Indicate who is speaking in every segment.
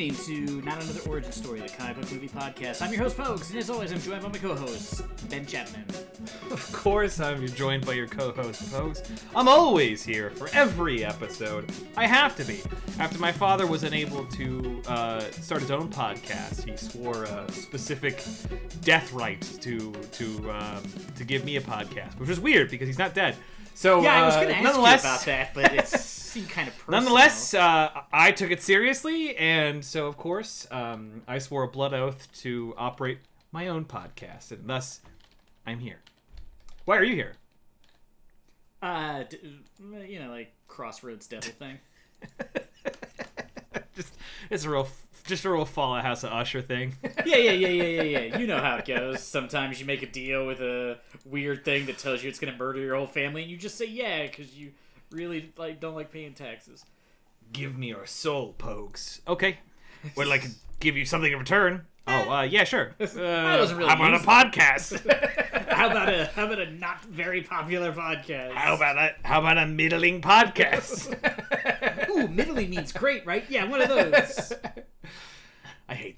Speaker 1: listening to Not Another Origin Story, the comic book movie podcast. I'm your host, Pogues, and as always, I'm joined by my co-host, Ben Chapman.
Speaker 2: Of course, I'm joined by your co-host, folks. I'm always here for every episode. I have to be. After my father was unable to uh, start his own podcast, he swore a specific death rite to to um, to give me a podcast, which was weird because he's not dead. So
Speaker 1: Yeah, I was
Speaker 2: uh,
Speaker 1: going to ask you
Speaker 2: nonetheless,
Speaker 1: about that, but it seemed kind of personal.
Speaker 2: Nonetheless, uh, I took it seriously, and so of course, um, I swore a blood oath to operate my own podcast, and thus, I'm here. Why are you here?
Speaker 1: uh, d- you know, like Crossroads Devil thing.
Speaker 2: just it's a real, just a real Fall of House of Usher thing.
Speaker 1: Yeah, yeah, yeah, yeah, yeah, yeah. You know how it goes. Sometimes you make a deal with a weird thing that tells you it's going to murder your whole family, and you just say yeah because you really like don't like paying taxes.
Speaker 2: give me your soul, Pogues. Okay, would like give you something in return. Oh, uh, yeah, sure. Uh,
Speaker 1: wasn't really
Speaker 2: how about a
Speaker 1: useful.
Speaker 2: podcast?
Speaker 1: How about a how about a not very popular podcast?
Speaker 2: how about a how about a middling podcast?
Speaker 1: Ooh, middling means great, right? Yeah, one of those.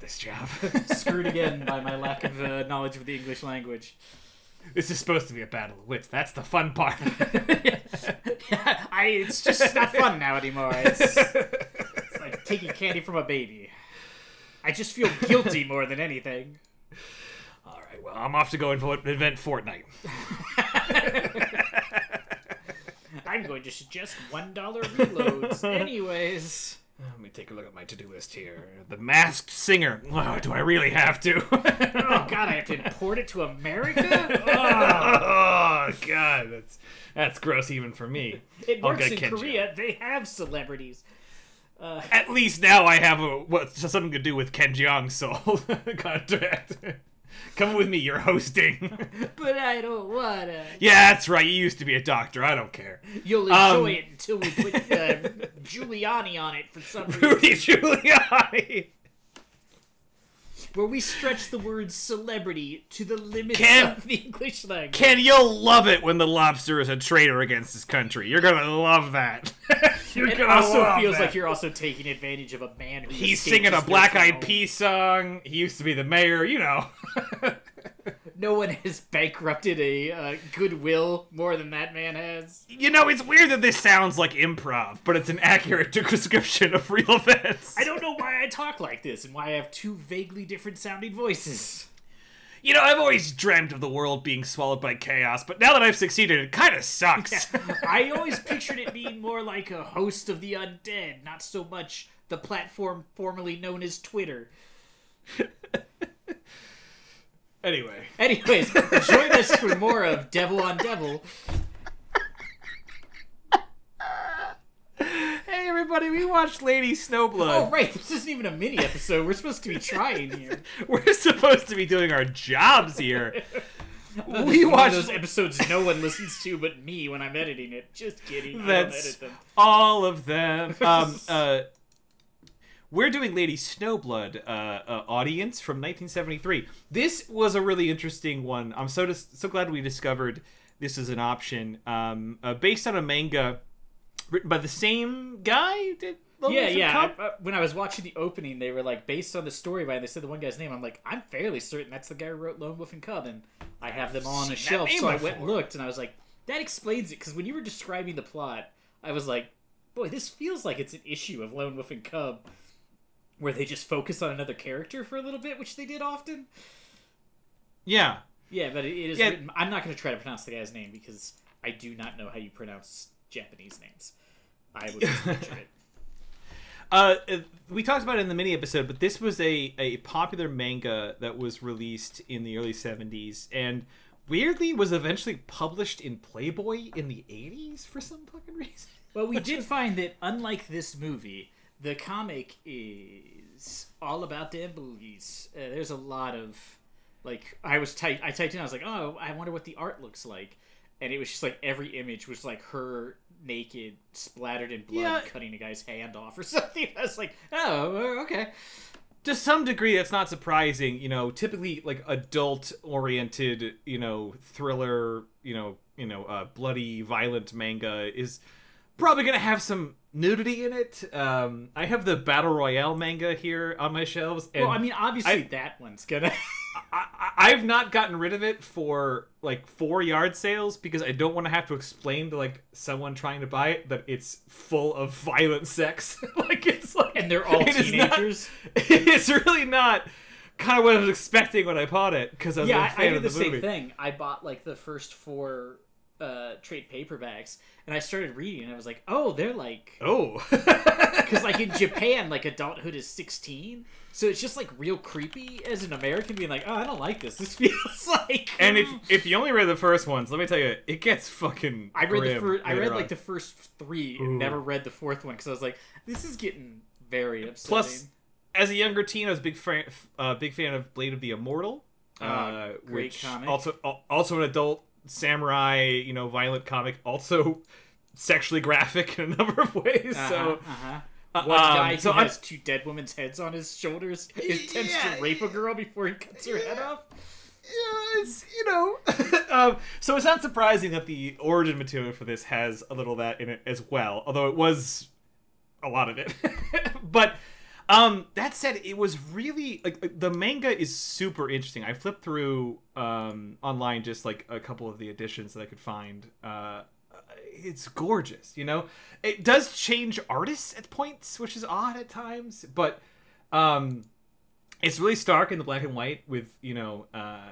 Speaker 2: This job.
Speaker 1: Screwed again by my lack of uh, knowledge of the English language.
Speaker 2: This is supposed to be a battle of wits. That's the fun part.
Speaker 1: I, it's just not fun now anymore. It's, it's like taking candy from a baby. I just feel guilty more than anything.
Speaker 2: All right, well, I'm off to go and invent Fortnite.
Speaker 1: I'm going to suggest one dollar reloads. Anyways,
Speaker 2: Let me take a look at my to-do list here. The Masked Singer. Oh, do I really have to?
Speaker 1: oh god, I have to import it to America. Oh,
Speaker 2: oh God, that's that's gross even for me.
Speaker 1: it works in. Korea. They have celebrities.
Speaker 2: At least now I have a what something to do with Ken Jeong's soul contract. Come with me, you're hosting.
Speaker 1: But I don't wanna.
Speaker 2: yeah, that's right. You used to be a doctor. I don't care.
Speaker 1: You'll enjoy
Speaker 2: Um,
Speaker 1: it until we put uh, Giuliani on it for some reason.
Speaker 2: Rudy Giuliani.
Speaker 1: Where we stretch the word celebrity to the limits of the English language.
Speaker 2: Ken, you'll love it when the lobster is a traitor against his country. You're gonna love that. you're
Speaker 1: It
Speaker 2: gonna
Speaker 1: also
Speaker 2: love
Speaker 1: feels
Speaker 2: that.
Speaker 1: like you're also taking advantage of a man who
Speaker 2: He's singing a Black Eyed. Peas song. He used to be the mayor, you know.
Speaker 1: No one has bankrupted a uh, goodwill more than that man has.
Speaker 2: you know, it's weird that this sounds like improv, but it's an accurate description of real events.
Speaker 1: I don't know why I talk like this and why I have two vaguely different sounding voices.
Speaker 2: You know, I've always dreamt of the world being swallowed by chaos, but now that I've succeeded, it kind of sucks.
Speaker 1: I always pictured it being more like a host of the undead, not so much the platform formerly known as Twitter.
Speaker 2: anyway,
Speaker 1: Anyways, join us for more of Devil on Devil.
Speaker 2: hey everybody, we watched Lady Snowblood.
Speaker 1: Oh, right, this isn't even a mini episode. We're supposed to be trying here.
Speaker 2: We're supposed to be doing our jobs here. we watched
Speaker 1: those episodes no one listens to but me when I'm editing it. Just kidding. I don't
Speaker 2: That's
Speaker 1: edit them.
Speaker 2: all of them. Um, uh, we're doing Lady Snowblood uh, uh, audience from 1973. This was a really interesting one. I'm so dis- so glad we discovered this as an option. Um, uh, based on a manga written by the same guy. Did
Speaker 1: Yeah, yeah. I, uh, when I was watching the opening, they were like based on the storyline. They said the one guy's name. I'm like, I'm fairly certain that's the guy who wrote Lone Wolf and Cub, and I have them all on a shelf. So I went and looked, and I was like, that explains it. Because when you were describing the plot, I was like, boy, this feels like it's an issue of Lone Wolf and Cub, where they just focus on another character for a little bit, which they did often.
Speaker 2: yeah.
Speaker 1: Yeah, but it, is.
Speaker 2: Yeah.
Speaker 1: Written, I'm not going to try to pronounce the guy's name because I do not know how you pronounce Japanese names. I would just butcher it.
Speaker 2: Uh, uh, we talked about it in the mini episode, but this was a, a popular manga that was released in the early 70s and weirdly was eventually published in Playboy in the 80s for some fucking reason.
Speaker 1: Well, we did find that unlike this movie, the comic is all about damn boobies. Uh, there's a lot of like I was type I typed in. I was like, oh, I wonder what the art looks like, and it was just like every image was like her naked, splattered in blood,
Speaker 2: Yeah.
Speaker 1: cutting a guy's hand off or something. I was like, oh, okay.
Speaker 2: to some degree that's not surprising you know typically like adult oriented you know thriller you know you know uh, bloody violent manga is probably gonna have some nudity in it. Um, I have the battle royale manga here on my shelves, and
Speaker 1: well, I mean, obviously
Speaker 2: I-
Speaker 1: that one's gonna.
Speaker 2: I, I've not gotten rid of it for like four yard sales because I don't want to have to explain to like someone trying to buy it that it's full of violent sex. like it's like
Speaker 1: and they're all
Speaker 2: it is not-
Speaker 1: teenagers.
Speaker 2: it's really not kind of what I was expecting when I bought it because I was
Speaker 1: yeah,
Speaker 2: a
Speaker 1: I,
Speaker 2: fan
Speaker 1: I did
Speaker 2: of
Speaker 1: the,
Speaker 2: the,
Speaker 1: same thing. I bought like the first four uh, trade paperbacks, and I started reading, and I was like, oh, they're like,
Speaker 2: Oh,
Speaker 1: because like in Japan, like adulthood is sixteen, so it's just like real creepy as an American being like, oh, I don't like this. This feels like.
Speaker 2: and if if you only read the first ones, let me tell you, it gets fucking.
Speaker 1: I read the first, I read
Speaker 2: on.
Speaker 1: like the first three,
Speaker 2: Ooh.
Speaker 1: and never read the fourth one because I was like, this is getting very upsetting.
Speaker 2: Plus, as a younger teen, I was a big fan, uh, big fan of Blade of the Immortal, uh,
Speaker 1: Uh, great
Speaker 2: which
Speaker 1: comic.
Speaker 2: also also an adult samurai, you know, violent comic, also sexually graphic in a number of ways.
Speaker 1: uh-huh,
Speaker 2: So,
Speaker 1: uh-huh.
Speaker 2: uh,
Speaker 1: one
Speaker 2: um,
Speaker 1: guy who
Speaker 2: so I'm-
Speaker 1: has two dead women's heads on his shoulders intends
Speaker 2: Yeah.
Speaker 1: to rape a girl before he cuts her head off.
Speaker 2: yeah, it's you know, um, so it's not surprising that the origin material for this has a little of that in it as well, although it was a lot of it. but um, that said, it was really like the manga is super interesting. I flipped through um, online just like a couple of the editions that I could find. Uh, it's gorgeous, you know. It does change artists at points, which is odd at times, but um, it's really stark in the black and white with you know uh, uh,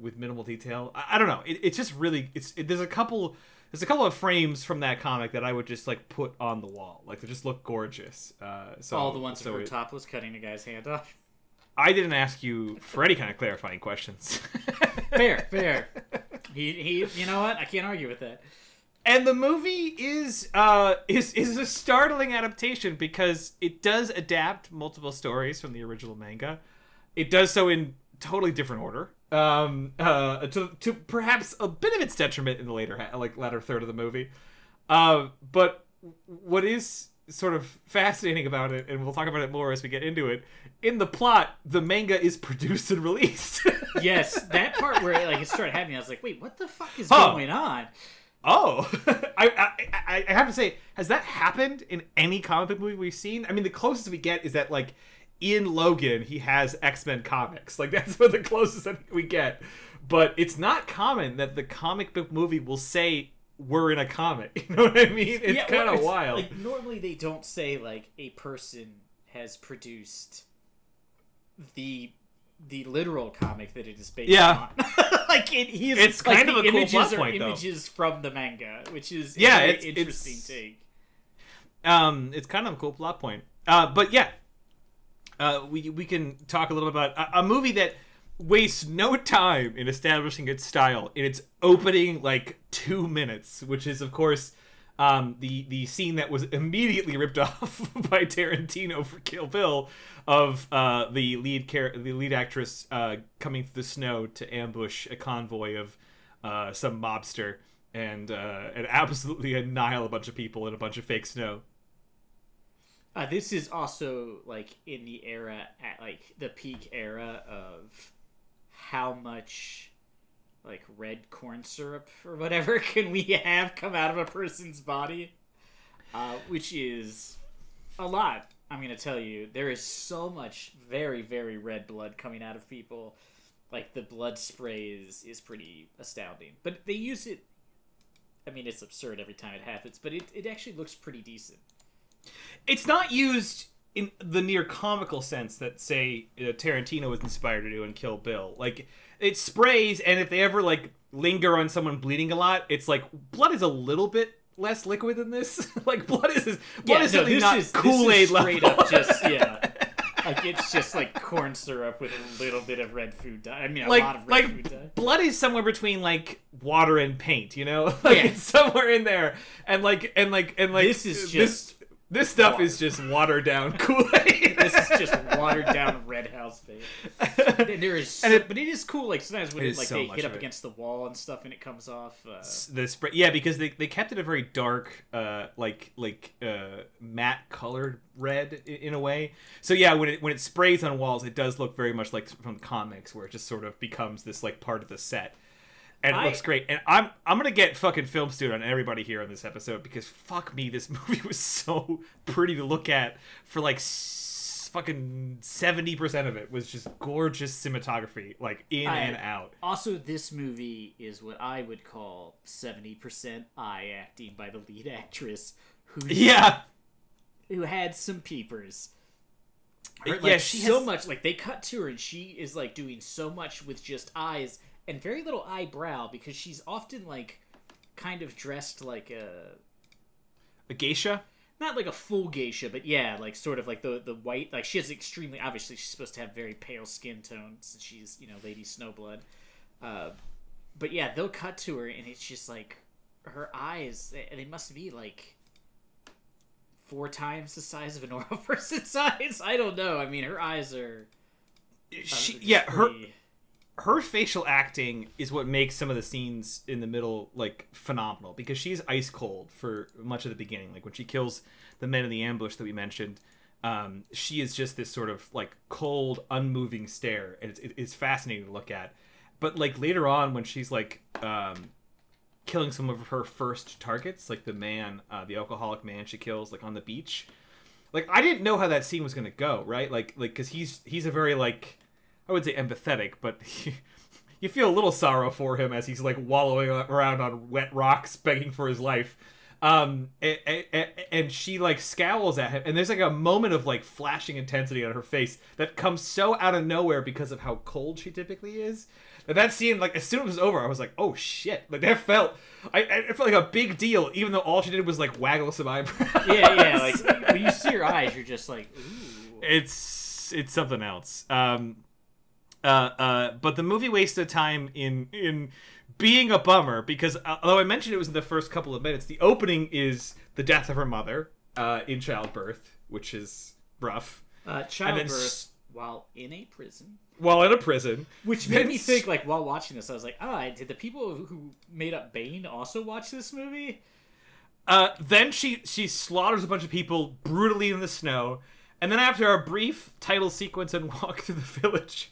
Speaker 2: with minimal detail. I, I don't know. It, it's just really it's it, there's a couple there's a couple of frames from that comic that I would just like put on the wall. Like they just look gorgeous. Uh, so
Speaker 1: All the ones
Speaker 2: so
Speaker 1: that were
Speaker 2: it-
Speaker 1: topless cutting a guy's hand off.
Speaker 2: I didn't ask you for any kind of clarifying questions.
Speaker 1: Fair, fair. He, he, you know what? I can't argue with that.
Speaker 2: and the movie is uh is is a startling adaptation because it does adapt multiple stories from the original manga it does so in totally different order um uh to to perhaps a bit of its detriment in the later ha- like latter third of the movie uh but what is sort of fascinating about it and we'll talk about it more as we get into it in the plot the manga is produced and released
Speaker 1: Yes, that part where like it started happening, I was like, wait, what the fuck is going on?
Speaker 2: Oh, I I I have to say, has that happened in any comic book movie we've seen? I mean, the closest we get is that like in Logan, he has X Men comics. Like that's what the closest that we get. But it's not common that the comic book movie will say we're in a comic. You know what I mean? It's
Speaker 1: Yeah,
Speaker 2: kind
Speaker 1: well,
Speaker 2: of wild.
Speaker 1: Like normally they don't say like a person has produced the the literal comic that it is based
Speaker 2: Yeah.
Speaker 1: on. like it, he is,
Speaker 2: It's
Speaker 1: like,
Speaker 2: kind
Speaker 1: the
Speaker 2: of a cool
Speaker 1: images
Speaker 2: plot
Speaker 1: are
Speaker 2: point, though.
Speaker 1: images from the manga, which is
Speaker 2: Yeah, it's-
Speaker 1: interesting
Speaker 2: it's-
Speaker 1: take.
Speaker 2: um, it's kind of a cool plot point. Uh, but yeah, uh, we we can talk a little about a, a movie that wastes no time in establishing its style in its opening like two minutes, which is of course um, the the scene that was immediately ripped off by Tarantino for Kill Bill of uh, the lead char- the lead actress uh, coming through the snow to ambush a convoy of uh, some mobster and uh, and absolutely annihilate a bunch of people in a bunch of fake snow.
Speaker 1: Uh, this is also like in the era at like the peak era of how much like red corn syrup or whatever can we have come out of a person's body, uh, which is a lot. I'm gonna tell you, there is so much very very red blood coming out of people. Like the blood spray is is pretty astounding, but they use it. I mean, it's absurd every time it happens, but it, it actually looks pretty decent.
Speaker 2: It's not used in the near comical sense that say uh, Tarantino was inspired to do in Kill Bill. Like it sprays, and if they ever like linger on someone bleeding a lot, it's like blood is a little bit less liquid than this. like blood is blood
Speaker 1: Yeah,
Speaker 2: is
Speaker 1: no,
Speaker 2: certainly not
Speaker 1: is- this
Speaker 2: Kool Aid
Speaker 1: is
Speaker 2: level.
Speaker 1: straight up just- yeah. Like it's just like corn syrup with a little bit of red food dye. I mean, a
Speaker 2: like
Speaker 1: lot of red
Speaker 2: like
Speaker 1: food dye.
Speaker 2: blood is somewhere between like water and paint, you know? Like
Speaker 1: Yeah.
Speaker 2: it's somewhere in there. And like and like and like
Speaker 1: This is just
Speaker 2: this stuff
Speaker 1: water.
Speaker 2: is just watered down Kool-Aid.
Speaker 1: This is just watered down red house face. There is,
Speaker 2: it-
Speaker 1: but it is cool. Like sometimes when
Speaker 2: It
Speaker 1: it, like
Speaker 2: so
Speaker 1: they hit up
Speaker 2: it.
Speaker 1: against the wall and stuff, and it comes off. Uh,
Speaker 2: the spray yeah because they, they kept it a very dark uh like like uh matte colored red i- in a way so yeah when it when it sprays on walls it does look very much like from comics where it just sort of becomes this like part of the set and it
Speaker 1: I-
Speaker 2: looks great. And I'm I'm gonna get fucking film student on everybody here on this episode because fuck me, this movie was so pretty to look at for like s- fucking seventy percent of it was just gorgeous cinematography, like in
Speaker 1: I-
Speaker 2: and out.
Speaker 1: Also, this movie is what I would call 70% eye acting by the lead actress who
Speaker 2: Yeah,
Speaker 1: who had some peepers.
Speaker 2: yeah,
Speaker 1: Like,
Speaker 2: she
Speaker 1: so
Speaker 2: has-
Speaker 1: much like they cut to her and she is like doing so much with just eyes and very little eyebrow because she's often like kind of dressed like a
Speaker 2: a geisha.
Speaker 1: not like a full geisha, but yeah, like sort of like the the white. Like she has extremely obviously she's supposed to have very pale skin tone since she's you know Lady Snowblood. Uh, but yeah, they'll cut to her and it's just like her eyes. They, must be like four times the size of a normal person's eyes. I don't know. I mean, her eyes are.
Speaker 2: She, yeah,
Speaker 1: pretty-
Speaker 2: her facial acting is what makes some of the scenes in the middle like phenomenal because she's ice cold for much of the beginning. Like when she kills the men in the ambush that we mentioned um, she is just this sort of like cold unmoving stare and it's, it's fascinating to look at. But like later on when she's like um, killing some of her first targets like the man uh, the alcoholic man she kills like on the beach like i didn't know how that scene was gonna go right? Like like because he's he's a very like I would say empathetic, but you feel a little sorrow for him as he's like wallowing around on wet rocks, begging for his life. Um, and, and, and she like scowls at him, and there's like a moment of like flashing intensity on her face that comes so out of nowhere because of how cold she typically is. That that scene, like as soon as it was over, I was like, "Oh shit!" Like that felt, I, I it felt like a big deal, even though all she did was like waggle some eyebrows.
Speaker 1: yeah, yeah. Like when you see her eyes, you're just like, ooh.
Speaker 2: it's it's something else. Um, uh, uh, but the movie wasted time in in being a bummer because uh, although I mentioned it was in the first couple of minutes, the opening is the death of her mother uh, in childbirth, which is rough.
Speaker 1: Uh, childbirth
Speaker 2: s-
Speaker 1: while in a prison.
Speaker 2: While in a prison,
Speaker 1: Which made me think, like, while watching this, I was like, ah, did the people who made up Bane also watch this movie?
Speaker 2: Uh, then she she slaughters a bunch of people brutally in the snow, and then after a brief title sequence and walk through the village,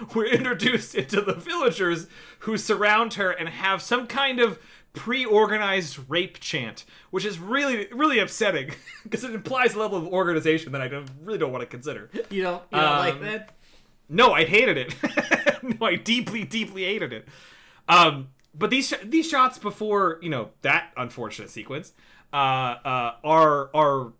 Speaker 2: we're introduced into the villagers who surround her and have some kind of pre-organized rape chant, which is really really upsetting because it implies a level of organization that I don't, really don't want to consider.
Speaker 1: You know, you don't like
Speaker 2: Um,
Speaker 1: that?
Speaker 2: No, I hated it. no, I deeply, deeply hated it. Um, but these sh- these shots before you know that unfortunate sequence uh, uh, are are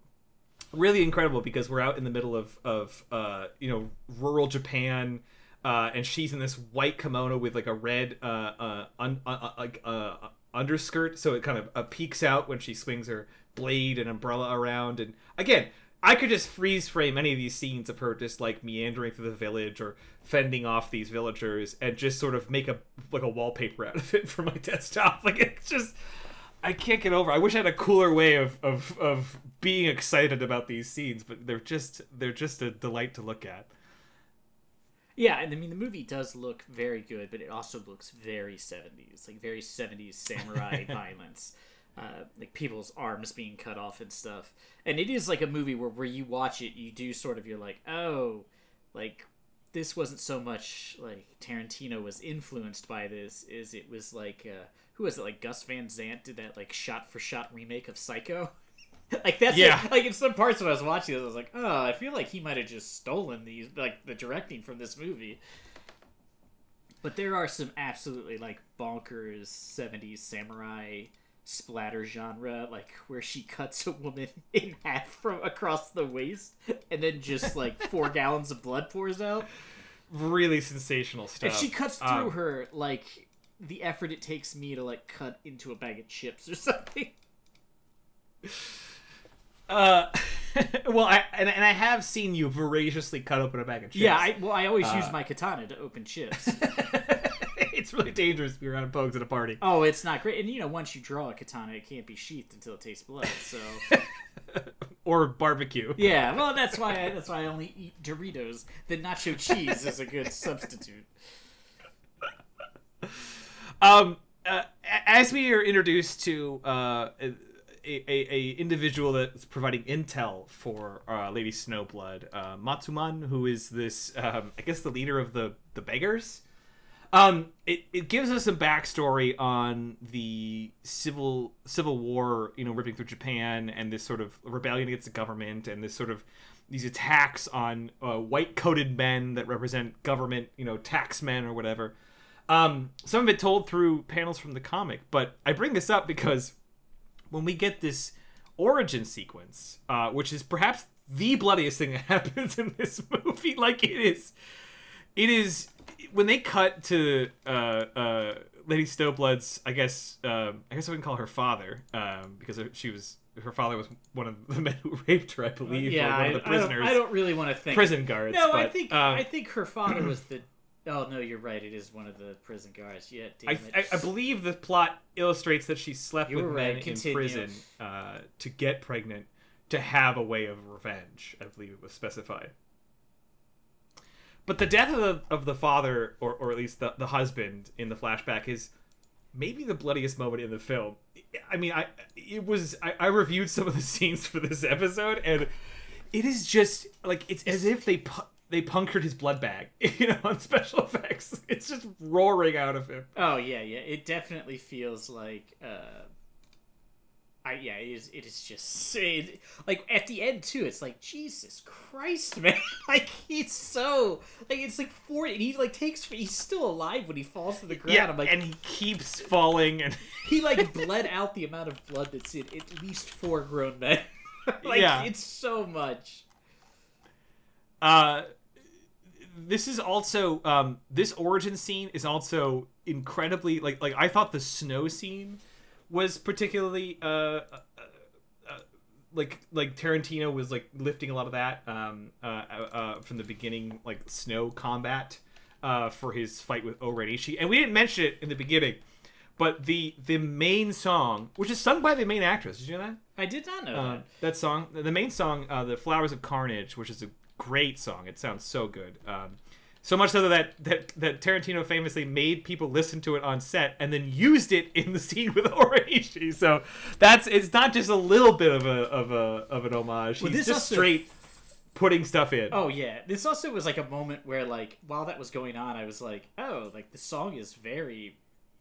Speaker 2: really incredible because we're out in the middle of of uh, you know rural Japan. Uh, and she's in this white kimono with like a red uh, uh, un- uh, uh, uh, underskirt, so it kind of peeks out when she swings her blade and umbrella around. And again, I could just freeze frame any of these scenes of her just like meandering through the village or fending off these villagers and just sort of make a like a wallpaper out of it for my desktop. Like it's just I can't get over. I wish I had a cooler way of, of, of being excited about these scenes, but they're just they're just a delight to look at.
Speaker 1: Yeah, and I mean, the movie does look very good, but it also looks very 70s, like very 70s samurai violence. Uh, like people's arms being cut off and stuff. And it is like a movie where, where you watch it, you do sort of, you're like, oh, like this wasn't so much like Tarantino was influenced by this, is it was like, uh, who was it? Like Gus Van Sant did that like shot for shot remake of Psycho. like that's
Speaker 2: Yeah.
Speaker 1: like in some parts when I was watching this, I was like, oh, I feel like he might have just stolen these like the directing from this movie. But there are some absolutely like bonkers '70s samurai splatter genre, like where she cuts a woman in half from across the waist, and then just like four gallons of blood pours out.
Speaker 2: Really sensational stuff.
Speaker 1: And she cuts through
Speaker 2: Um,
Speaker 1: her like the effort it takes me to like cut into a bag of chips or something.
Speaker 2: Uh, well, I and, and I have seen you voraciously cut open a bag of chips.
Speaker 1: Yeah, I, well, I always
Speaker 2: Uh,
Speaker 1: use my katana to open chips.
Speaker 2: it's really dangerous to be around pogues at a party.
Speaker 1: oh, it's not great. And you know, once you draw a katana, it can't be sheathed until it tastes blood. So
Speaker 2: or barbecue.
Speaker 1: yeah, well, that's why I, that's why I only eat Doritos. The nacho cheese is a good substitute.
Speaker 2: Um, uh, a- as we are introduced to uh, a, a, individual that's providing intel for uh, Lady Snowblood, uh, Matsuman, who is this, um, I guess, the leader of the the beggars. Um, it, it gives us some backstory on the civil civil war, you know, ripping through Japan and this sort of rebellion against the government and this sort of these attacks on uh, white coated men that represent government, you know, taxmen or whatever. Um, some of it told through panels from the comic, but I bring this up because when we get this origin sequence, uh, which is perhaps the bloodiest thing that happens in this movie, like it is, it is when they cut to uh, uh, Lady Snowblood's, I guess, um, I guess I wouldn't call her father um, because she was her father was one of the men who raped her, I believe,
Speaker 1: yeah,
Speaker 2: or one of the prisoners,
Speaker 1: I, don't, I don't really want to think
Speaker 2: prison guards.
Speaker 1: No,
Speaker 2: but,
Speaker 1: I think
Speaker 2: um,
Speaker 1: I think her father was the. Oh no, you're right. It is one of the prison guards. Yeah, damn
Speaker 2: I,
Speaker 1: it.
Speaker 2: I, I believe the plot illustrates that she slept
Speaker 1: You
Speaker 2: with
Speaker 1: were
Speaker 2: men
Speaker 1: right.
Speaker 2: in prison uh, to get pregnant to have a way of revenge. I believe it was specified. But the death of the, of the father, or, or at least the, the husband in the flashback, is maybe the bloodiest moment in the film. I mean, I it was I, I reviewed some of the scenes for this episode, and it is just like it's as if they pu- they punctured his blood bag, you know, on special effects. It's just roaring out of him.
Speaker 1: Oh yeah, yeah. It definitely feels like. uh I yeah, it is. It is just it, like at the end too. It's like Jesus Christ, man! Like he's so like it's like forty, and he like takes. He's still alive when he falls to the ground.
Speaker 2: Yeah,
Speaker 1: I'm like
Speaker 2: and he keeps falling, and
Speaker 1: he like bled out the amount of blood that's in at least four grown men. like
Speaker 2: Yeah.
Speaker 1: it's so much.
Speaker 2: uh, this is also um, this origin scene is also incredibly like like I thought the snow scene was particularly uh, uh, uh, like like Tarantino was like lifting a lot of that um, uh, uh, uh, from the beginning like snow combat uh, for his fight with O Rishi and we didn't mention it in the beginning. But the the main song, which is sung by the main actress, did you know that?
Speaker 1: I did not know that.
Speaker 2: that song, the main song, uh, "The Flowers of Carnage," which is a great song. It sounds so good. Um, so much so that, that that Tarantino famously made people listen to it on set and then used it in the scene with Orishi. So that's it's not just a little bit of a of a of an homage.
Speaker 1: Well,
Speaker 2: He's
Speaker 1: this
Speaker 2: just
Speaker 1: also-
Speaker 2: straight putting stuff in.
Speaker 1: Oh yeah, this also was like a moment where like while that was going on, I was like, oh, like the song is very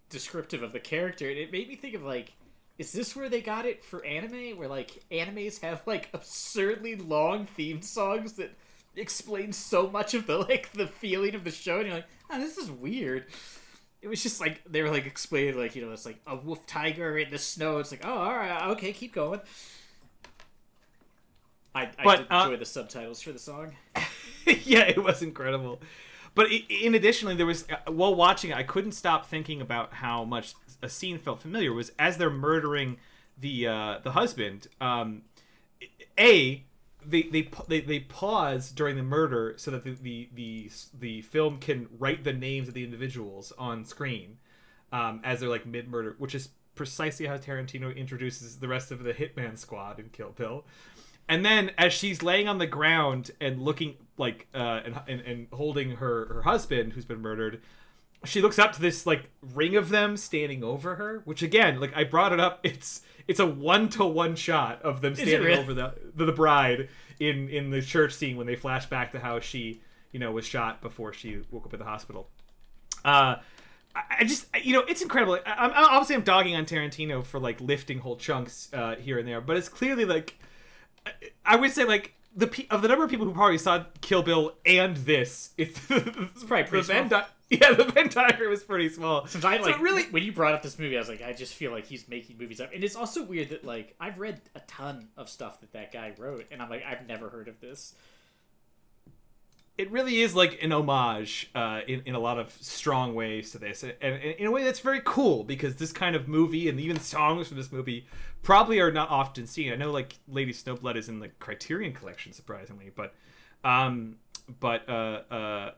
Speaker 1: descriptive of the character, and it made me think of like, is this where they got it for anime? Where like animes have like absurdly long theme songs that explain so much of the like the feeling of the show, and you're like, oh, this is weird. It was just like they were like explaining like you know it's like a wolf tiger in the snow. It's like oh all right okay keep going. I, I
Speaker 2: But,
Speaker 1: did
Speaker 2: uh,
Speaker 1: enjoy the subtitles for the song.
Speaker 2: yeah, it was incredible. But in additionally, there was uh, while watching, it, I couldn't stop thinking about how much a scene felt familiar. Was as they're murdering the uh, the husband. Um, a they, they they they pause during the murder so that the, the the the film can write the names of the individuals on screen um, as they're like mid murder, which is precisely how Tarantino introduces the rest of the Hitman Squad in Kill Bill. And then as she's laying on the ground and looking like uh, and, and and holding her her husband who's been murdered, she looks up to this like ring of them standing over her. Which again, like I brought it up, it's it's a one to one shot of them standing
Speaker 1: really?
Speaker 2: over the, the the bride in in the church scene when they flash back to how she you know was shot before she woke up at the hospital. Uh, I just you know it's incredible. I, I'm obviously I'm dogging on Tarantino for like lifting whole chunks uh, here and there, but it's clearly like I- would say like the of the number of people who probably saw Kill Bill and this, it's, it's
Speaker 1: probably pretty
Speaker 2: the Venn di- yeah, the Venn diagram is pretty small.
Speaker 1: Since I
Speaker 2: So really,
Speaker 1: when you brought up this movie, I was like, I just feel like he's making movies up, and it's also weird that like I've read a ton of stuff that that guy wrote, and I'm like, I've never heard of this.
Speaker 2: it really is like an homage uh, in, in a lot of strong ways to this and, and in a way that's very cool because this kind of movie and even songs from this movie probably are not often seen i know like lady snowblood is in the criterion collection surprisingly but um but uh uh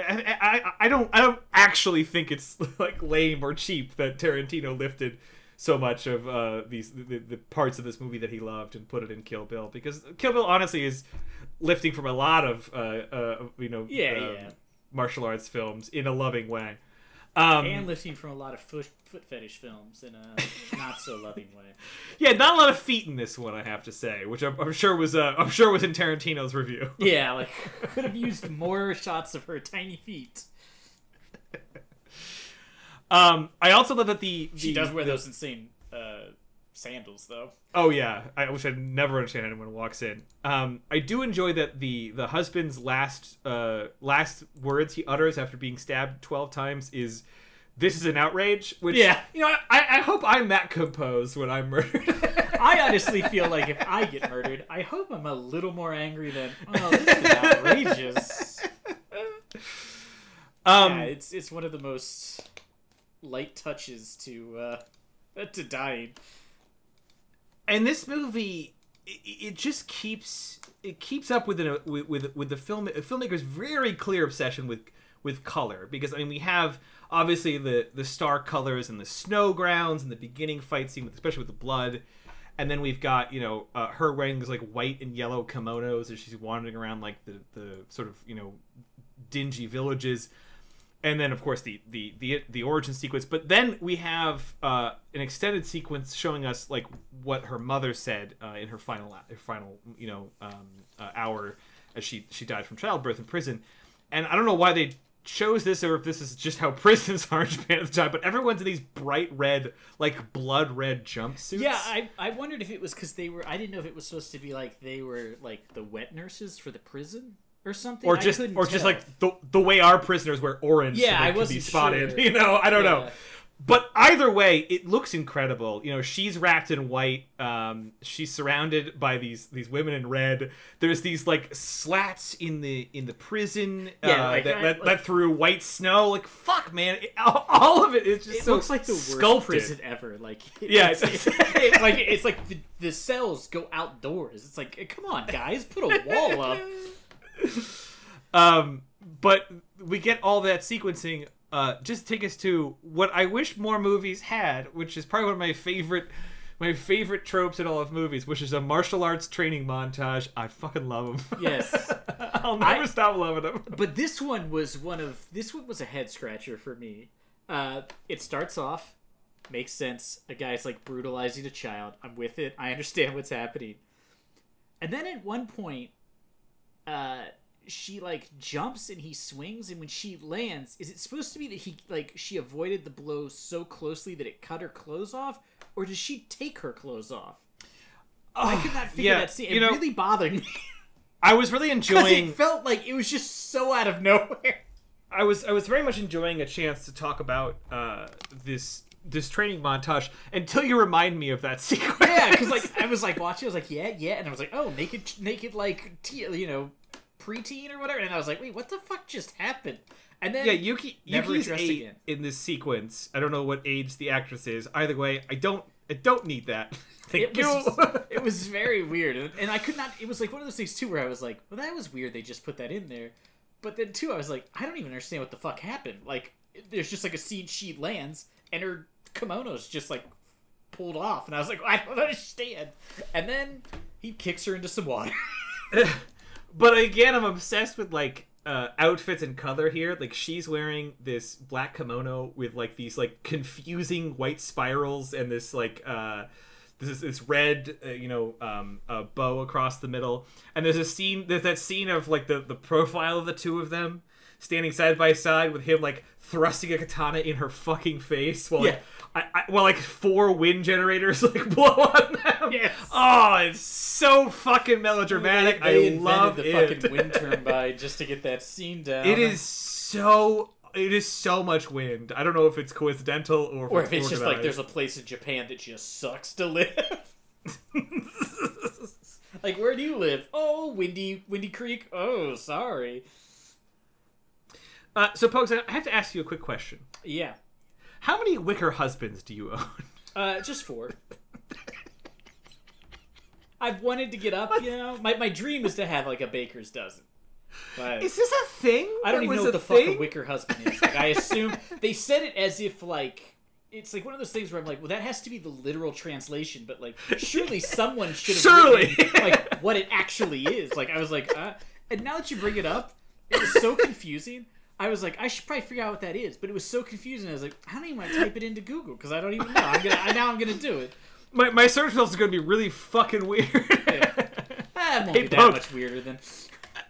Speaker 2: I, I, I, don't I don't actually think it's like lame or cheap that Tarantino lifted so much of uh, these the, the parts of this movie that he loved and put it in Kill Bill because Kill Bill honestly is lifting from a lot of uh, uh, you know
Speaker 1: Yeah,
Speaker 2: um,
Speaker 1: yeah.
Speaker 2: martial arts films in a loving way. Um,
Speaker 1: and lifting from a lot of foot foot fetish films in a not so loving way.
Speaker 2: yeah, not a lot of feet in this one, I have to say, which I'm, I'm sure was uh, I'm sure was in Tarantino's review.
Speaker 1: Yeah, like could have used more shots of her tiny feet.
Speaker 2: um, I also love that the, the
Speaker 1: She does wear
Speaker 2: the-
Speaker 1: those insane sandals, though.
Speaker 2: Oh yeah, I wish I'd never understand anyone walks in. Um, I do enjoy that the the husband's last uh last words he utters after being stabbed twelve times is, "This is an outrage." Which
Speaker 1: Yeah.
Speaker 2: you know, I, I hope I'm that composed when I'm murdered.
Speaker 1: I honestly feel like if I get murdered, I hope I'm a little more angry than, oh, this is outrageous.
Speaker 2: um,
Speaker 1: yeah, it's it's one of the most light touches to uh, to dying.
Speaker 2: And this movie it, it just keeps it keeps up with the with with, the film filmmaker's very clear obsession with with color. Because I mean we have obviously the the star colors and the snow grounds and the beginning fight scene especially with the blood. And then we've got you know uh, her wearing these like white and yellow kimonos as she's wandering around like the the sort of you know dingy villages and then of course the the the, the origin sequence. But then we have uh, an extended sequence showing us like what her mother said uh, in her final her final you know um, uh, hour as she she died from childbirth in prison. And i don't know why they chose this or if this is just how prisons are in japan at the time but everyone's in these bright red like blood red jumpsuits.
Speaker 1: Yeah, I, I wondered if it was because they were. I didn't know if it was supposed to be like they were like the wet nurses for the prison or something.
Speaker 2: or just or just like the, the way our prisoners wear orange
Speaker 1: Yeah,
Speaker 2: so they
Speaker 1: I
Speaker 2: can be spotted
Speaker 1: sure.
Speaker 2: you know i don't know but either way it looks incredible you know she's wrapped in white um, she's surrounded by these these women in red there's these like slats in the in the prison
Speaker 1: Yeah,
Speaker 2: uh,
Speaker 1: like,
Speaker 2: that,
Speaker 1: I-
Speaker 2: that,
Speaker 1: like-
Speaker 2: that through white snow like fuck man it, all, of it is just
Speaker 1: It
Speaker 2: so
Speaker 1: looks like the worst
Speaker 2: sculpted.
Speaker 1: prison ever. Like
Speaker 2: Yeah,
Speaker 1: it's,
Speaker 2: it's-
Speaker 1: it's, it's like it's like the, the cells go outdoors. It's like come on, guys, put a wall up.
Speaker 2: Um, but we get all that sequencing. Uh, just take us to what I wish more movies had, which is probably one of my favorite, my favorite tropes in all of movies, which is a martial arts training montage. I fucking love them.
Speaker 1: Yes.
Speaker 2: I'll never
Speaker 1: I-
Speaker 2: stop loving them.
Speaker 1: But this one was one of this one was a head scratcher for me. Uh, it starts off, makes sense. A guy's like brutalizing a child. I'm with it. I understand what's happening. And then at one point, uh, she like jumps and he swings, and when she lands, is it supposed to be that he like she avoided the blow so closely that it cut her clothes off, or does she take her clothes off? I could not figure
Speaker 2: yeah,
Speaker 1: that scene. It
Speaker 2: you know-
Speaker 1: really bothered me
Speaker 2: I was really enjoying.
Speaker 1: it felt like it was just so out of nowhere.
Speaker 2: I was I was very much enjoying a chance to talk about uh, this this training montage until you remind me of that sequence.
Speaker 1: Yeah, because like I was like watching, I was like, yeah, yeah, and I was like, oh, naked, naked, like, te- you know, preteen or whatever, and I was like, wait, what the fuck just happened? And then
Speaker 2: Yeah, Yuki Yuki's eight
Speaker 1: again.
Speaker 2: in this sequence. I don't know what age the actress is. Either way, I don't I don't need that. Thank
Speaker 1: it
Speaker 2: you.
Speaker 1: was it was very weird, and, and I could not. It was like one of those things too, where I was like, well, that was weird. They just put that in there, but then too, I was like, I don't even understand what the fuck happened. Like, there's just like a scene she lands, and her kimono's just like pulled off, and I was like, I don't understand. And then he kicks her into some water.
Speaker 2: but again, I'm obsessed with like uh, outfits and color here. Like she's wearing this black kimono with like these like confusing white spirals and this like uh this is this red uh, you know um bow across the middle. And there's a scene there's that scene of like the the profile of the two of them standing side by side with him like thrusting a katana in her fucking face while like,
Speaker 1: Yeah.
Speaker 2: I, I, well, like four wind generators like blow on them.
Speaker 1: Yes.
Speaker 2: Oh, it's so fucking melodramatic.
Speaker 1: They
Speaker 2: I
Speaker 1: invented
Speaker 2: love
Speaker 1: the
Speaker 2: it.
Speaker 1: fucking wind turbine just to get that scene down.
Speaker 2: It is so. It is so much wind. I don't know if it's coincidental or if
Speaker 1: or
Speaker 2: it's
Speaker 1: if it's just like there's a place in Japan that just sucks to live. like where do you live? Oh, Windy Windy Creek. Oh, sorry.
Speaker 2: Uh, so, Pogues, I have to ask you a quick question.
Speaker 1: Yeah.
Speaker 2: How many wicker husbands do you own?
Speaker 1: Uh, just four. I've wanted to get up, you know. My my dream is to have like a baker's dozen. But
Speaker 2: Is this a thing?
Speaker 1: I don't even know what the
Speaker 2: a
Speaker 1: fuck a wicker husband is. Like I assume they said it as if like it's like one of those things where I'm like, well, that has to be the literal translation, but like surely someone should have
Speaker 2: Surely.
Speaker 1: written, like what it actually is. Like I was like, uh, and now that you bring it up, it was so confusing. I was like, I should probably figure out what that is, but it was so confusing. I was like, I don't even want to type it into Google because I don't even know. I'm gonna I, now I'm gonna do it.
Speaker 2: My, my search results are going to be really fucking weird.
Speaker 1: Ah, it won't
Speaker 2: Hey,
Speaker 1: be that much weirder than.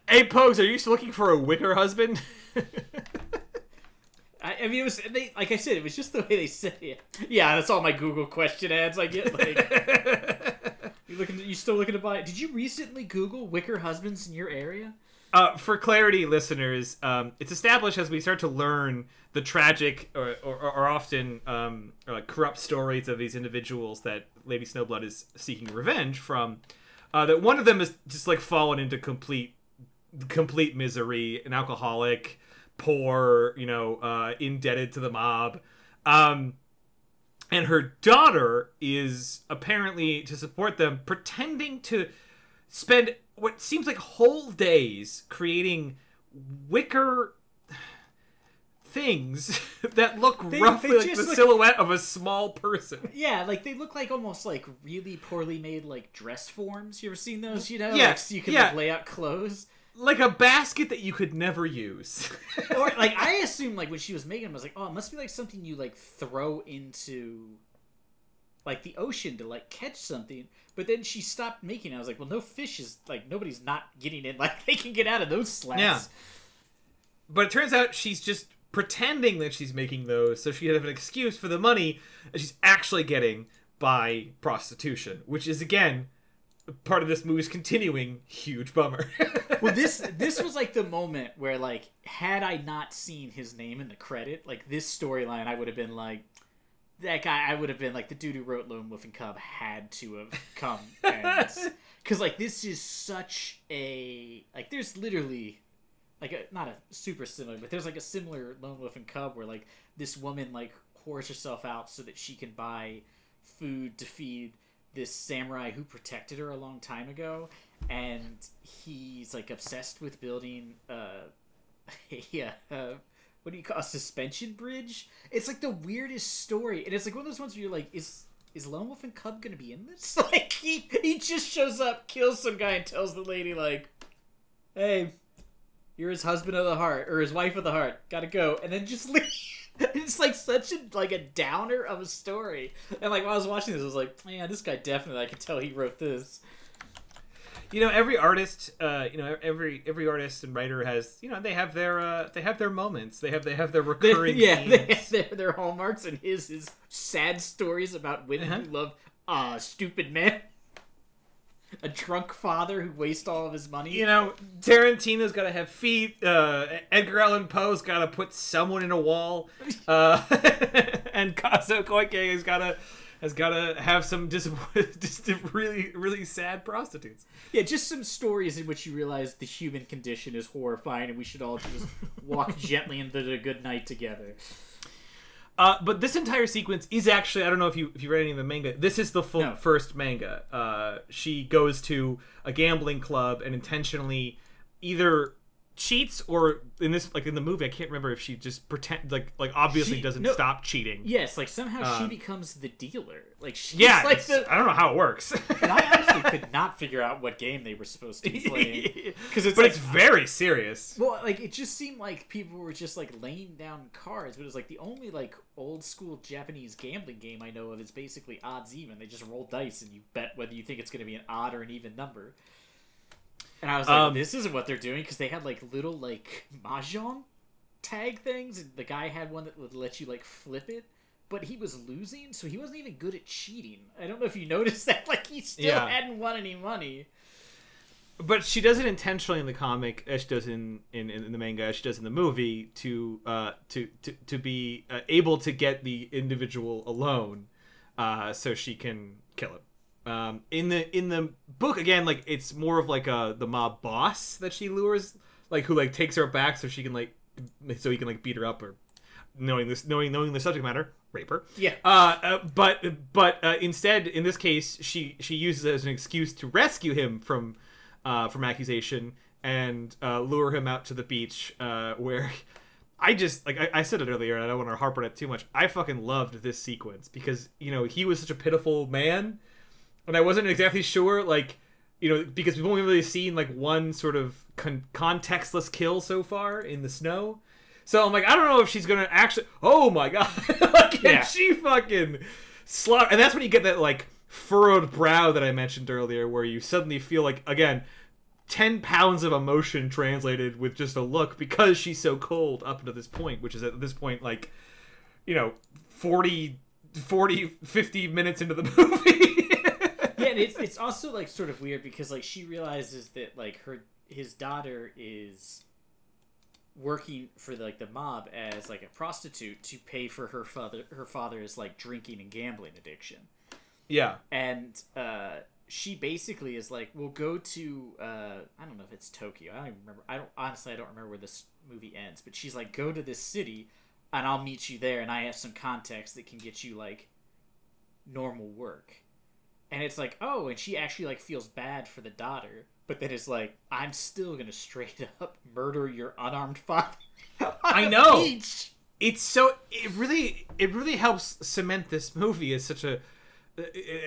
Speaker 2: hey, Pogues, are you still looking for a wicker husband?
Speaker 1: I, I mean, it was they like I said, it was just the way they said it. Yeah, that's all my Google question ads I get. Like, you looking? You still looking to buy? Did you recently Google wicker husbands in your area?
Speaker 2: Uh, for clarity, listeners, um, it's established as we start to learn the tragic or, or, or often um, or like corrupt stories of these individuals that Lady Snowblood is seeking revenge from. Uh, that one of them is just like fallen into complete complete misery, an alcoholic, poor, you know, uh, indebted to the mob. Um, and her daughter is apparently to support them pretending to spend what seems like whole days creating wicker things that look
Speaker 1: They-
Speaker 2: roughly
Speaker 1: they
Speaker 2: like the
Speaker 1: look-
Speaker 2: silhouette of a small person.
Speaker 1: Yeah, like they look like almost like really poorly made like dress forms. You ever seen those? You know,
Speaker 2: Yeah,
Speaker 1: like, so you can
Speaker 2: yeah.
Speaker 1: like, lay out clothes.
Speaker 2: Like a basket that you could never use.
Speaker 1: or like I assume like when she was making them, I was like, oh, it must be like something you like throw into like the ocean to like catch something. But then she stopped making. it. I was like, well, no fish is like nobody's not getting it. Like they can get out of those slats.
Speaker 2: Yeah. But it turns out she's just pretending that she's making those so she can have an excuse for the money that she's actually getting by prostitution, which is again part of this movie's continuing huge bummer.
Speaker 1: well, this this was like the moment where like had I not seen his name in the credit, like this storyline, I would have been like. That guy, I would have been like the dude who wrote Lone Wolf and Cub had to have come, because like this is such a like there's literally like a, not a super similar, but there's like a similar Lone Wolf and Cub where like this woman like whores herself out so that she can buy food to feed this samurai who protected her a long time ago, and he's like obsessed with building uh, yeah. Uh, what do you call a suspension bridge? It's like the weirdest story, and it's like one of those ones where you're like, is is Lone Wolf and Cub gonna be in this? Like he he just shows up, kills some guy, and tells the lady like, "Hey, you're his husband of the heart or his wife of the heart. Gotta go," and then just leave. It's like such a like a downer of a story, and like while I was watching this, I was like, "Yeah, this guy definitely. I can tell he wrote this."
Speaker 2: You know, every artist, uh, you know, every every artist and writer has, you know, they have their uh, they have their moments. They have they have their
Speaker 1: They-
Speaker 2: recurring
Speaker 1: yeah, they
Speaker 2: themes.
Speaker 1: have their, their hallmarks, and his is sad stories about women
Speaker 2: Uh-huh.
Speaker 1: who love uh stupid men, a drunk father who wastes all of his money.
Speaker 2: you know, Tarantino's got to have feet. Uh, Edgar Allan Poe's got to put someone in a wall, uh, and Kazuo Koike has got to has got to have some dis- just really really sad prostitutes.
Speaker 1: Yeah, just some stories in which you realize the human condition is horrifying, and we should all just walk gently into the good night together.
Speaker 2: Uh, but this entire sequence is actually I don't know if you if you read any of the manga. This is the full
Speaker 1: No.
Speaker 2: first manga. Uh, she goes to a gambling club and intentionally either cheats or in this like in the movie I can't remember if she just pretend like like obviously
Speaker 1: She-
Speaker 2: doesn't
Speaker 1: no.
Speaker 2: stop cheating.
Speaker 1: Yes, like somehow she
Speaker 2: Um,
Speaker 1: becomes the dealer. Like she's
Speaker 2: Yeah,
Speaker 1: like the.
Speaker 2: I don't know how it works.
Speaker 1: And I honestly could not figure out what game they were supposed to be playing because it's
Speaker 2: but
Speaker 1: like
Speaker 2: it's very serious.
Speaker 1: Well, like it just seemed like people were just like laying down cards, but it was like the only like old school Japanese gambling game I know of is basically odds even. They just roll dice and you bet whether you think it's going to be an odd or an even number. And I was like,
Speaker 2: Um,
Speaker 1: this isn't what they're doing because they had like little like mahjong tag things, and the guy had one that would let you like flip it. But he was losing, so he wasn't even good at cheating. I don't know if you noticed that. Like he still
Speaker 2: Yeah.
Speaker 1: hadn't won any money.
Speaker 2: But she does it intentionally in the comic, as she does in, in, in the manga, as she does in the movie, to uh, to, to to be uh, able to get the individual alone, uh, so she can kill him. Um, in the in the book, again, like it's more of like a the mob boss that she lures, like who like takes her back so she can like so he can like beat her up or knowing this knowing knowing the subject matter rape her.
Speaker 1: Yeah.
Speaker 2: Uh, uh, but but uh, instead, in this case, she she uses it as an excuse to rescue him from uh, from accusation and uh, lure him out to the beach, uh, where I just like I, I said it earlier, and I don't want to harp on it too much. I fucking loved this sequence because you know he was such a pitiful man, and I wasn't exactly sure like you know because we've only really seen like one sort of con- contextless kill so far in the snow. So I'm like, I don't know if she's gonna actually. Oh my god! like,
Speaker 1: Yeah.
Speaker 2: she fucking slaughter, and that's when you get that like furrowed brow that I mentioned earlier, where you suddenly feel like again, 10 pounds of emotion translated with just a look because she's so cold up to this point, which is at this point like, you know, 40, 40 50 minutes into the movie.
Speaker 1: And it's it's also like sort of weird because like she realizes that like her his daughter is working for like the mob as like a prostitute to pay for her father her father's like drinking and gambling addiction.
Speaker 2: yeah.
Speaker 1: And uh she basically is like, "We'll go to uh I don't know if it's Tokyo. I don't even remember. I don't honestly I don't remember where this movie ends, but she's like, "Go to this city and I'll meet you there and I have some context that can get you like normal work." And it's like, "Oh, and she actually like feels bad for the daughter." But then it's like, I'm still gonna straight up murder your unarmed father.
Speaker 2: I know. it's so it really it really helps cement this movie as such a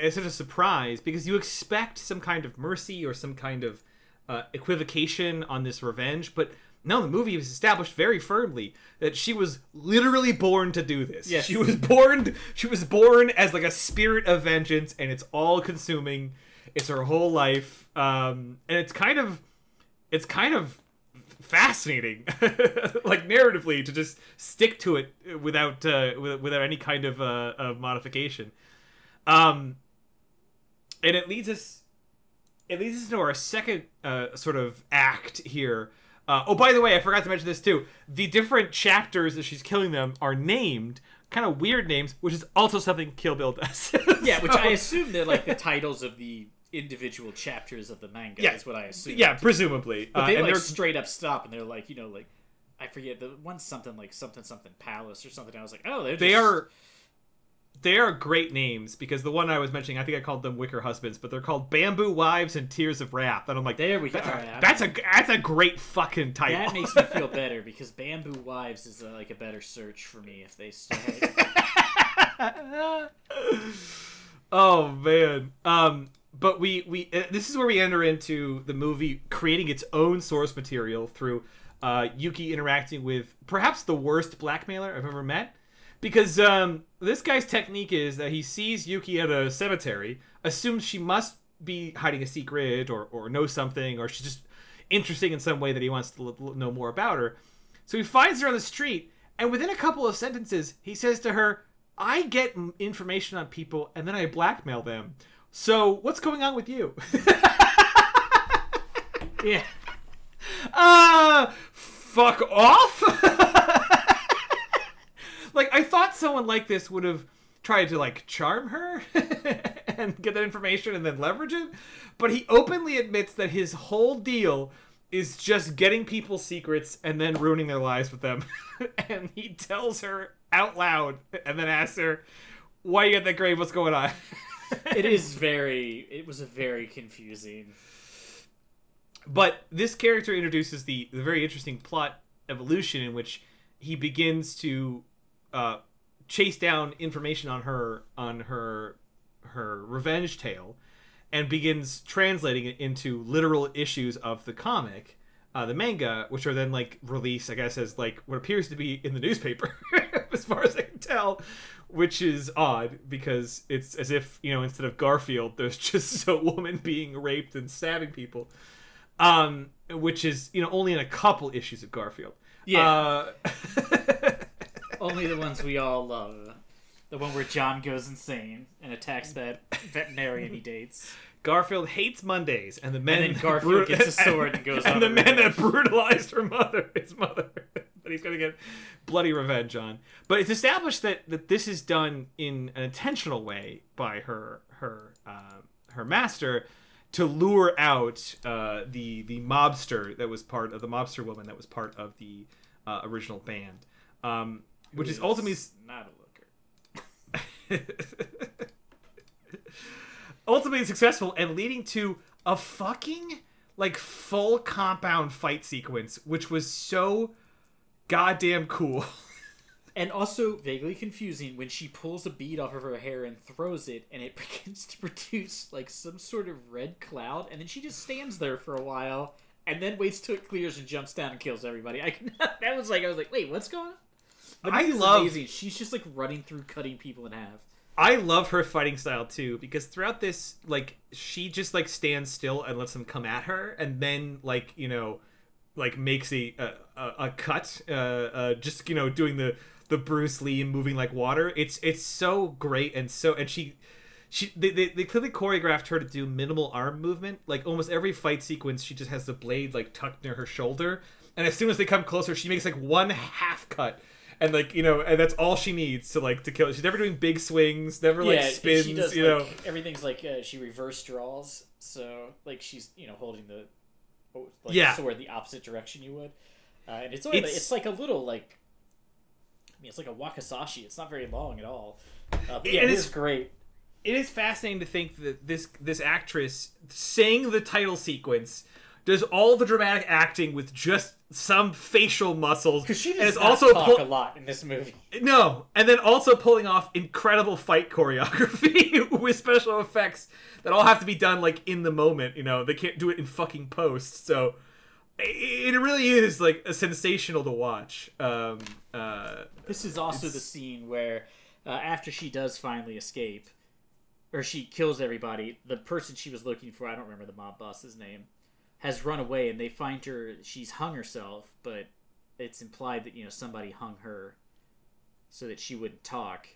Speaker 2: as such a surprise because you expect some kind of mercy or some kind of uh, equivocation on this revenge, but no, the movie has established very firmly that she was literally born to do this.
Speaker 1: Yes.
Speaker 2: She was born. She was born as like a spirit of vengeance, and it's all consuming. It's her whole life, um, and it's kind of, it's kind of fascinating, like narratively, to just stick to it without uh, without any kind of uh, of modification. Um, and it leads us, it leads us to our second uh, sort of act here. Uh, oh, by the way, I forgot to mention this too. The different chapters that she's killing them are named kind of weird names, which is also something Kill Bill does.
Speaker 1: Yeah, which I assume they're like the titles of the individual chapters of the manga.
Speaker 2: Yeah.
Speaker 1: is what I assume.
Speaker 2: yeah, presumably.
Speaker 1: But
Speaker 2: Uh,
Speaker 1: they
Speaker 2: and
Speaker 1: like
Speaker 2: they're-
Speaker 1: straight up stop and they're like, you know, like I forget the one's something like something something palace or something. I was like, oh, they're
Speaker 2: they are they are great names because the one I was mentioning, I think I called them Wicker Husbands, but they're called Bamboo Wives and Tears of Wrath. And I'm like,
Speaker 1: There we go.
Speaker 2: That's a,
Speaker 1: right,
Speaker 2: that's a that's a great fucking title.
Speaker 1: that makes me feel better because Bamboo Wives is uh, like a better search for me if they start.
Speaker 2: oh man. Um, but we we uh, this is where we enter into the movie creating its own source material through uh, Yuki interacting with perhaps the worst blackmailer I've ever met. Because um, this guy's technique is that he sees Yuki at a cemetery, assumes she must be hiding a secret or, or know something, or she's just interesting in some way that he wants to l- know more about her. So he finds her on the street, and within a couple of sentences, he says to her, I get information on people and then I blackmail them. So what's going on with you?
Speaker 1: yeah,
Speaker 2: uh, fuck off? like, I thought someone like this would have tried to, like, charm her and get that information and then leverage it. But he openly admits that his whole deal is just getting people's secrets and then ruining their lives with them. and he tells her out loud and then asks her, Why you at that grave? What's going on?
Speaker 1: it is very. It was a very confusing.
Speaker 2: But this character introduces the, the very interesting plot evolution in which he begins to uh, chase down information on her on her her revenge tale and begins translating it into literal issues of the comic uh, the manga which are then like released i guess as like what appears to be in the newspaper as far as i can tell which is odd because it's as if you know instead of garfield there's just a woman being raped and stabbing people um, which is you know only in a couple issues of Garfield.
Speaker 1: Yeah.
Speaker 2: Uh,
Speaker 1: Only the ones we all love. The one where John goes insane and attacks that veterinarian he dates.
Speaker 2: Garfield hates Mondays, and the men
Speaker 1: And then Garfield gets a sword and goes
Speaker 2: and
Speaker 1: on
Speaker 2: the
Speaker 1: the
Speaker 2: men that brutalized her mother, his mother, that he's gonna get bloody revenge on. But it's established that that this is done in an intentional way by her her uh, her master to lure out uh, the the mobster that was part of the mobster woman that was part of the uh, original band, um, which is
Speaker 1: Who
Speaker 2: ultimately
Speaker 1: not a looker.
Speaker 2: ultimately successful and leading to a fucking like full compound fight sequence which was so goddamn cool
Speaker 1: And also vaguely confusing when she pulls a bead off of her hair and throws it, and it begins to produce like some sort of red cloud, and then she just stands there for a while, and then waits till it clears and jumps down and kills everybody. I that was like I was like, wait, what's going on? But
Speaker 2: I love-
Speaker 1: amazing. She's just like running through, cutting people in half.
Speaker 2: I love her fighting style too because throughout this, like, she just like stands still and lets them come at her, and then like you know, like makes a a, a cut, uh, uh, just you know doing the the Bruce Lee moving like water. It's it's so great and so and she. She, they, they, they clearly choreographed her to do minimal arm movement. Like almost every fight sequence, she just has the blade like tucked near her shoulder, and as soon as they come closer, she makes like one half cut and like you know, and that's all she needs to like to kill. She's never doing big swings, never like spins.
Speaker 1: she does,
Speaker 2: you know,
Speaker 1: everything's like uh, she reverse draws, so like she's you know holding the oh, like,
Speaker 2: Yeah.
Speaker 1: sword the opposite direction you would, uh, and it's only
Speaker 2: It's-
Speaker 1: it's, like a little like. I mean, it's like a wakizashi. It's not very long at all. Uh, but yeah, it is great.
Speaker 2: it is fascinating to think that this this actress sang the title sequence does all the dramatic acting with just some facial muscles,
Speaker 1: Because she does
Speaker 2: and it's
Speaker 1: not
Speaker 2: also
Speaker 1: talk
Speaker 2: pull-
Speaker 1: a lot in this movie.
Speaker 2: No, and then also pulling off incredible fight choreography with special effects that all have to be done like in the moment. You know, they can't do it in fucking post. So it, really is like a sensational to watch. Um, uh,
Speaker 1: This is also the scene where, uh, after she does finally escape, or she kills everybody, the person she was looking for, I don't remember the mob boss's name, has run away, and they find her. She's hung herself, but it's implied that you know somebody hung her, so that she wouldn't talk.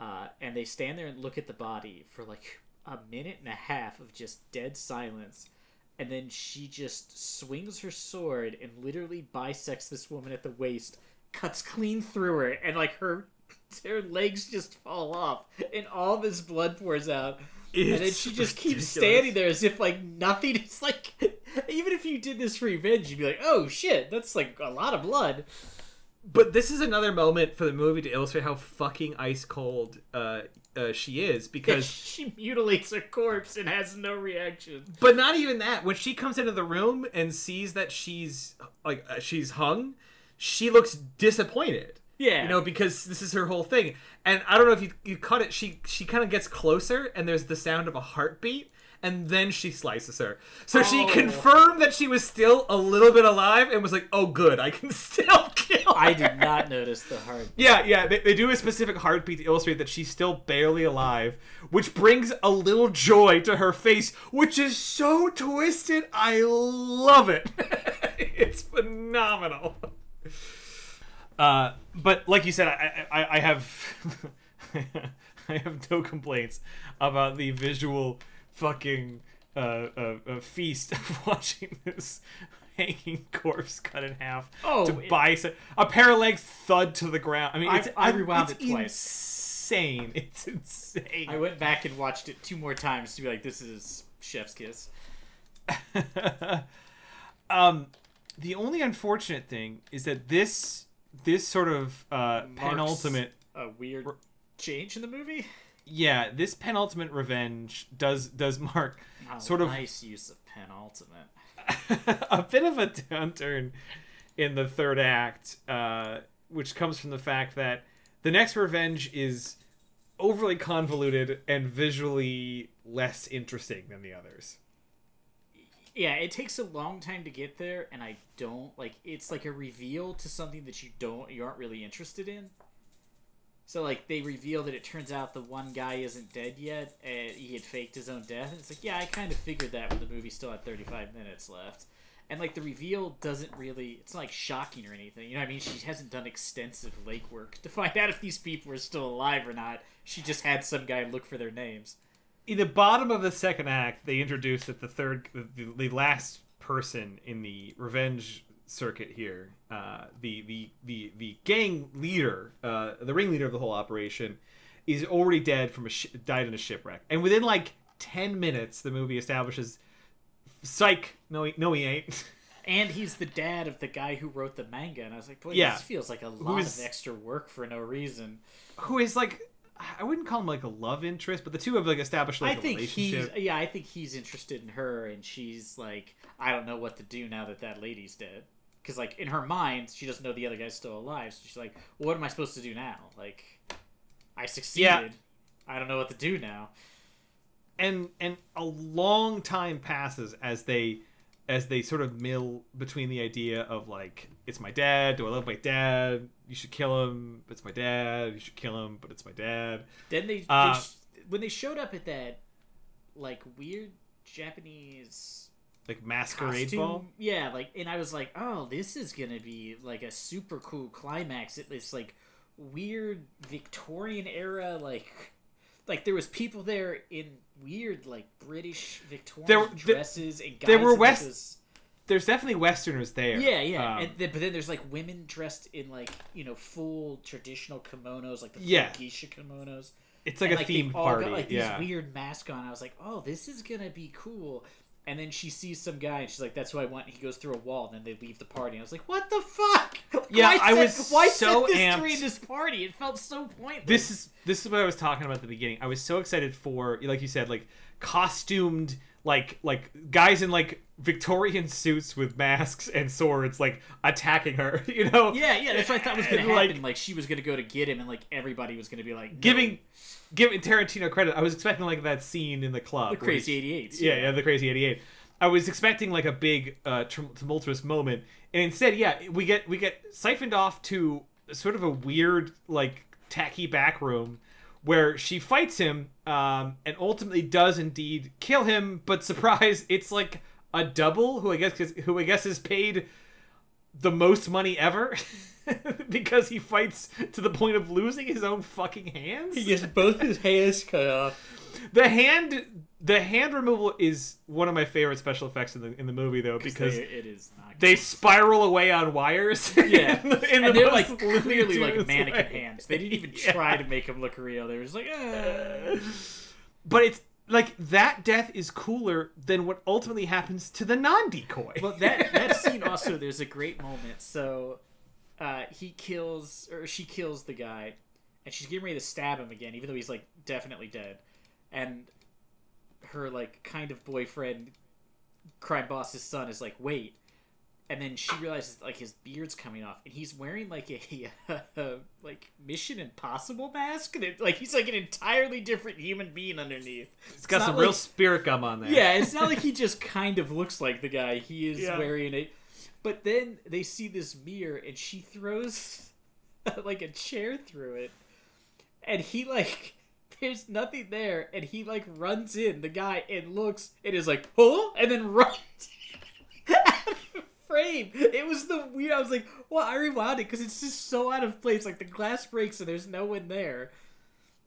Speaker 1: Uh, and they stand there and look at the body for like a minute and a half of just dead silence. And then she just swings her sword and literally bisects this woman at the waist, cuts clean through her, and like her her legs just fall off, and all this blood pours out. and then she just keeps standing there as if like nothing is like. Even if you did this for revenge, you'd be like, "Oh shit, that's like a lot of blood."
Speaker 2: But this is another moment for the movie to illustrate how fucking ice cold uh, uh, she is because
Speaker 1: she mutilates a corpse and has no reaction.
Speaker 2: But not even that. When she comes into the room and sees that she's like uh, she's hung, she looks disappointed.
Speaker 1: Yeah.
Speaker 2: You know, because this is her whole thing. And I don't know if you you cut it. She she kind of gets closer, and there's the sound of a heartbeat, and then she slices her. So she
Speaker 1: Oh.
Speaker 2: confirmed that she was still a little bit alive, and was like, "Oh, good, I can still kill."
Speaker 1: I did not notice the heart.
Speaker 2: Yeah, yeah, they, they do a specific heartbeat to illustrate that she's still barely alive, which brings a little joy to her face, which is so twisted. I love it. it's phenomenal. Uh, but like you said, I, I, I have I have no complaints about the visual fucking uh, uh, uh, feast of watching this hanging corpse cut in half
Speaker 1: Oh,
Speaker 2: to
Speaker 1: it-
Speaker 2: bicep a pair of legs thud to the ground. I mean,
Speaker 1: I-
Speaker 2: it's
Speaker 1: I rewound it twice.
Speaker 2: Insane! It's insane.
Speaker 1: I went back and watched it two more times to be like, "This is Chef's Kiss."
Speaker 2: um, the only unfortunate thing is that this this sort of uh, penultimate
Speaker 1: a weird change in the movie.
Speaker 2: Yeah this penultimate revenge does does mark
Speaker 1: Oh,
Speaker 2: sort of
Speaker 1: nice use of penultimate.
Speaker 2: a bit of a downturn in the third act, uh, which comes from the fact that the next revenge is overly convoluted and visually less interesting than the others.
Speaker 1: Yeah, it takes a long time to get there, and I don't like. It's like a reveal to something that you don't, you aren't really interested in. So like they reveal that it turns out the one guy isn't dead yet, and he had faked his own death. And it's like, yeah, I kind of figured that when the movie still had 35 minutes left. And like the reveal doesn't really, it's not like shocking or anything. You know what I mean? She hasn't done extensive legwork to find out if these people are still alive or not. She just had some guy look for their names.
Speaker 2: In the bottom of the second act, they introduce that the third, the, the last person in the revenge circuit here, uh, the, the the the gang leader, uh, the ringleader of the whole operation, is already dead from a sh- died in a shipwreck, and within like ten minutes, the movie establishes, psych, no, he, no, he ain't.
Speaker 1: And he's the dad of the guy who wrote the manga, and I was like, boy,
Speaker 2: Yeah.
Speaker 1: this feels like a lot
Speaker 2: is-
Speaker 1: of extra work for no reason.
Speaker 2: Who is like, I wouldn't call him like a love interest, but the two have like established like
Speaker 1: I
Speaker 2: a
Speaker 1: think he's
Speaker 2: relationship.
Speaker 1: yeah, I think he's interested in her, and she's like, I don't know what to do now that that lady's dead. Because like in her mind, she doesn't know the other guy's still alive, so she's like, well, what am I supposed to do now? Like, I succeeded. I don't know what to do now.
Speaker 2: and and a long time passes as they as they sort of mill between the idea of like it's my dad do i love my dad you should kill him it's my dad you should kill him but it's my dad
Speaker 1: Then they,
Speaker 2: Uh,
Speaker 1: they sh- when they showed up at that like weird Japanese
Speaker 2: like masquerade
Speaker 1: costume,
Speaker 2: ball
Speaker 1: yeah, like, and I was like, oh, this is gonna be like a super cool climax. It this like weird Victorian era, like, like there was people there in weird like British Victorian
Speaker 2: There- there-
Speaker 1: dresses and guys
Speaker 2: there were
Speaker 1: like,
Speaker 2: West-
Speaker 1: this-
Speaker 2: there's definitely westerners there
Speaker 1: Yeah, yeah,
Speaker 2: Um,
Speaker 1: and then, but then there's like women dressed in like you know full traditional kimonos, like the
Speaker 2: Yeah.
Speaker 1: geisha kimonos.
Speaker 2: it's like
Speaker 1: And,
Speaker 2: a themed
Speaker 1: all
Speaker 2: party
Speaker 1: Got, like
Speaker 2: yeah
Speaker 1: these weird masks on. I was like, oh, this is gonna be cool. And then she sees some guy, and she's like, "That's who I want." And he goes through a wall, and then they leave the party. And I was like, "What the fuck?
Speaker 2: Yeah,
Speaker 1: why
Speaker 2: I
Speaker 1: set-
Speaker 2: was
Speaker 1: why
Speaker 2: so
Speaker 1: set this
Speaker 2: amped.
Speaker 1: during this party? It felt so pointless."
Speaker 2: this is this is what I was talking about at the beginning. I was so excited for like you said, like costumed like like guys in like Victorian suits with masks and swords like attacking her, you know?
Speaker 1: yeah, yeah. That's what I thought was gonna
Speaker 2: And,
Speaker 1: happen.
Speaker 2: like-
Speaker 1: Like, she was gonna go to get him, and like everybody was gonna be like no.
Speaker 2: Giving giving Tarantino credit. I was expecting like that scene in the club.
Speaker 1: the crazy eighty eight.
Speaker 2: yeah, yeah, the crazy 88. I was expecting like a big uh, tumultuous moment, and instead, yeah, we get we get siphoned off to sort of a weird like tacky back room where she fights him um, and ultimately does indeed kill him. But surprise, it's like a double who I guess who I guess is paid the most money ever because he fights to the point of losing his own fucking hands.
Speaker 1: He gets both his hands cut off.
Speaker 2: The hand the hand removal is one of my favorite special effects in the in the movie though because
Speaker 1: They- it is not.
Speaker 2: they spiral away on wires.
Speaker 1: Yeah,
Speaker 2: in the, in
Speaker 1: and
Speaker 2: the
Speaker 1: they're like clearly like mannequin
Speaker 2: way.
Speaker 1: hands. They didn't even
Speaker 2: Yeah.
Speaker 1: try to make him look real. They were just like, ah.
Speaker 2: But it's like that death is cooler than what ultimately happens to the non-decoy.
Speaker 1: Well, that that scene also there's a great moment. So uh, he kills or she kills the guy, and she's getting ready to stab him again, even though he's like definitely dead. And her like kind of boyfriend, crime boss's son, is like, wait. And then she realizes like his beard's coming off, and he's wearing like a, like Mission Impossible mask, and it, like he's like an entirely different human being underneath.
Speaker 2: it's got some
Speaker 1: like-
Speaker 2: real spirit gum on there.
Speaker 1: Yeah, it's not like he just kind of looks like the guy. He is
Speaker 2: Yeah.
Speaker 1: wearing it. But then they see this mirror, and she throws like a chair through it, and he like. There's nothing there, and he like runs in the guy and looks and is like, "Huh?" and then runs out of the frame. It was the weird. I was like, "Well, I rewound it because it's just so out of place. Like the glass breaks and there's no one there."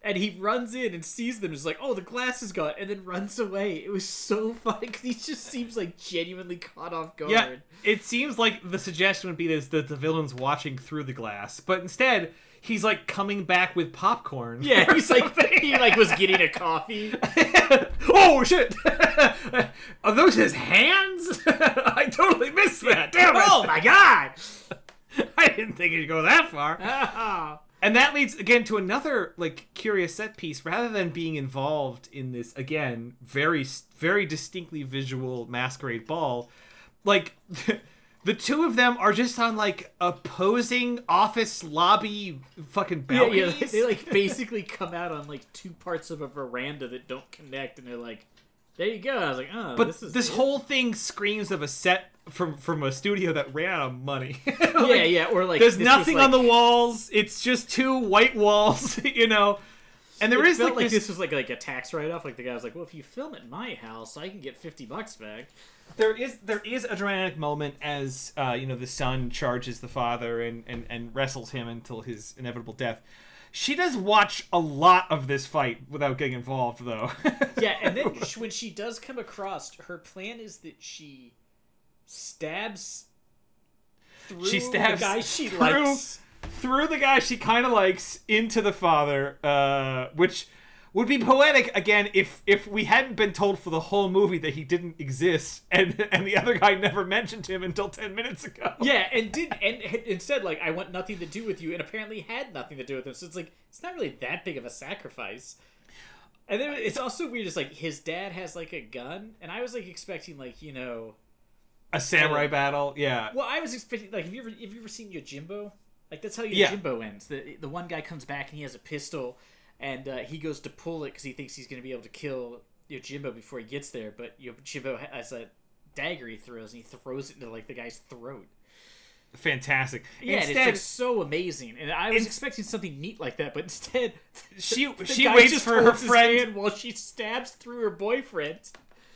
Speaker 1: And he runs in and sees them. Is like, oh, the glass is gone, and then runs away. It was so funny because he just seems like genuinely caught off guard.
Speaker 2: Yeah, it seems like the suggestion would be that the villain's watching through the glass, but instead he's like coming back with popcorn.
Speaker 1: Yeah, he's like
Speaker 2: something.
Speaker 1: he like was getting a coffee.
Speaker 2: oh shit! Are those his hands? I totally missed that. Damn it!
Speaker 1: oh my god!
Speaker 2: I didn't think it'd go that far.
Speaker 1: Ah.
Speaker 2: And that leads again to another like curious set piece. Rather than being involved in this again very very distinctly visual masquerade ball, like the two of them are just on like opposing office lobby fucking balconies.
Speaker 1: yeah, yeah, they like basically come out on like two parts of a veranda that don't connect, and they're like, "There you go." I was like, "Oh,
Speaker 2: but
Speaker 1: this is
Speaker 2: this
Speaker 1: it."
Speaker 2: whole thing screams of a set from from a studio that ran out of money.
Speaker 1: yeah, yeah, or like
Speaker 2: There's nothing
Speaker 1: like-
Speaker 2: on the walls. It's just two white walls, you know. And there is like,
Speaker 1: like
Speaker 2: this,
Speaker 1: this was like like a tax write off. Like the guy was like, "Well, if you film at my house, I can get fifty bucks back."
Speaker 2: there is there is a dramatic moment as uh, you know the son charges the father and, and and wrestles him until his inevitable death. She does watch a lot of this fight without getting involved, though.
Speaker 1: Yeah, and then when she does come across, her plan is that she stabs through
Speaker 2: she stabs
Speaker 1: the guy she
Speaker 2: through,
Speaker 1: likes.
Speaker 2: through the guy she kind of likes into the father, uh, which would be poetic again if if we hadn't been told for the whole movie that he didn't exist and and the other guy never mentioned him until ten minutes ago.
Speaker 1: Yeah, and did and instead like I want nothing to do with you, and apparently had nothing to do with him. So it's like it's not really that big of a sacrifice. And then it's also weird. It's like his dad has like a gun, and I was like expecting like you know,
Speaker 2: A samurai battle, yeah.
Speaker 1: well I was expecting like have you ever have you ever seen Yojimbo? Like that's how
Speaker 2: Yeah.
Speaker 1: Yojimbo ends. The the one guy comes back and he has a pistol, and uh, he goes to pull it because he thinks he's going to be able to kill Yojimbo before he gets there, but Yojimbo has a dagger he throws, and he throws it into like the guy's throat.
Speaker 2: Fantastic.
Speaker 1: Yeah, and it's like so amazing. And I was expecting something neat like that, but instead,
Speaker 2: she
Speaker 1: the
Speaker 2: she
Speaker 1: guy
Speaker 2: waits for her friend.
Speaker 1: while she stabs through her boyfriend.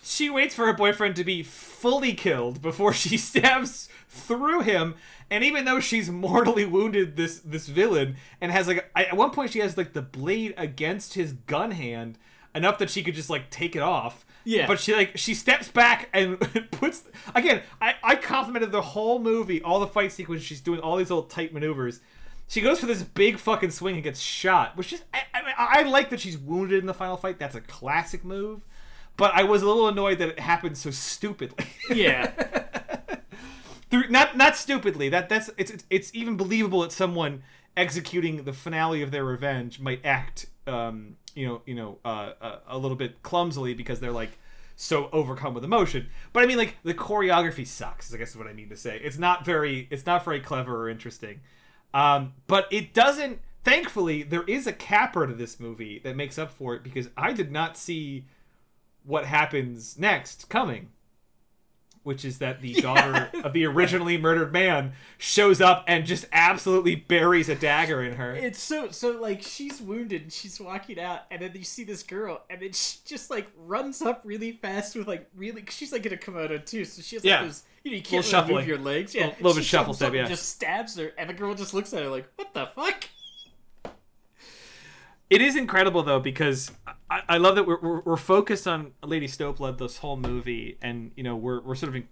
Speaker 2: She waits for her boyfriend to be fully killed before she stabs through him. And even though she's mortally wounded this this villain and has like at one point she has like the blade against his gun hand enough that she could just like take it off.
Speaker 1: Yeah.
Speaker 2: But she like she steps back and puts again. I I complimented the whole movie, all the fight sequence. She's doing all these little tight maneuvers. She goes for this big fucking swing and gets shot, which is I, I, I like that she's wounded in the final fight. That's a classic move. But I was a little annoyed that it happened so stupidly.
Speaker 1: Yeah,
Speaker 2: Through not not stupidly. That that's it's it's, it's even believable that someone executing the finale of their revenge might act um you know you know uh, uh, a little bit clumsily because they're like so overcome with emotion. But I mean like the choreography sucks. I guess is what I mean to say. It's not very it's not very clever or interesting. Um, but it doesn't. Thankfully, there is a capper to this movie that makes up for it because I did not see what happens next coming which is that the daughter of the originally murdered man shows up and just absolutely buries a dagger in her.
Speaker 1: it's so so like she's wounded and she's walking out, and then you see this girl, and then she just like runs up really fast with like really. She's like in a kimono too, so she has like
Speaker 2: Yeah.
Speaker 1: those. You know, you can't really move your legs. Yeah,
Speaker 2: Little- little bit shuffle step,
Speaker 1: and
Speaker 2: yeah.
Speaker 1: Just stabs her, and the girl just looks at her like, "What the fuck?"
Speaker 2: It is incredible though because I, I love that we're, we're, we're focused on Lady Snowblood this whole movie, and you know we're we're sort of in,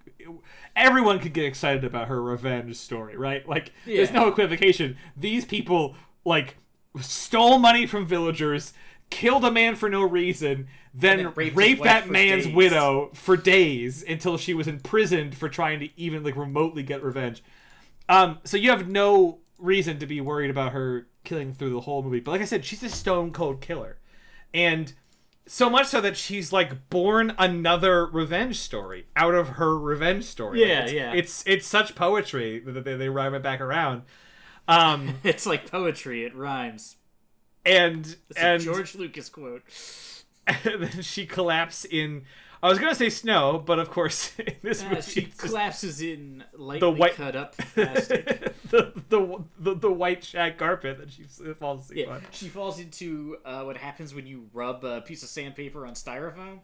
Speaker 2: everyone could get excited about her revenge story, right? Like there's no equivocation. These people like stole money from villagers, killed a man for no reason, then,
Speaker 1: then raped
Speaker 2: raped, that man's
Speaker 1: days.
Speaker 2: widow for days until she was imprisoned for trying to even like remotely get revenge. Um, so you have no reason to be worried about her killing through the whole movie. But like I said, she's a stone cold killer, and so much so that she's like born another revenge story out of her revenge story.
Speaker 1: Yeah,
Speaker 2: it's,
Speaker 1: yeah.
Speaker 2: It's it's such poetry that they, they rhyme it back around. Um,
Speaker 1: It's like poetry. It rhymes.
Speaker 2: and
Speaker 1: It's
Speaker 2: and
Speaker 1: a George Lucas quote.
Speaker 2: and then she collapse in. I was gonna say snow, but of course in this
Speaker 1: Uh,
Speaker 2: movie,
Speaker 1: she collapses in lightly
Speaker 2: The white-
Speaker 1: cut up plastic.
Speaker 2: the, the the the white shag carpet that she falls asleep
Speaker 1: Yeah,
Speaker 2: on.
Speaker 1: she falls into uh, what happens when you rub a piece of sandpaper on styrofoam.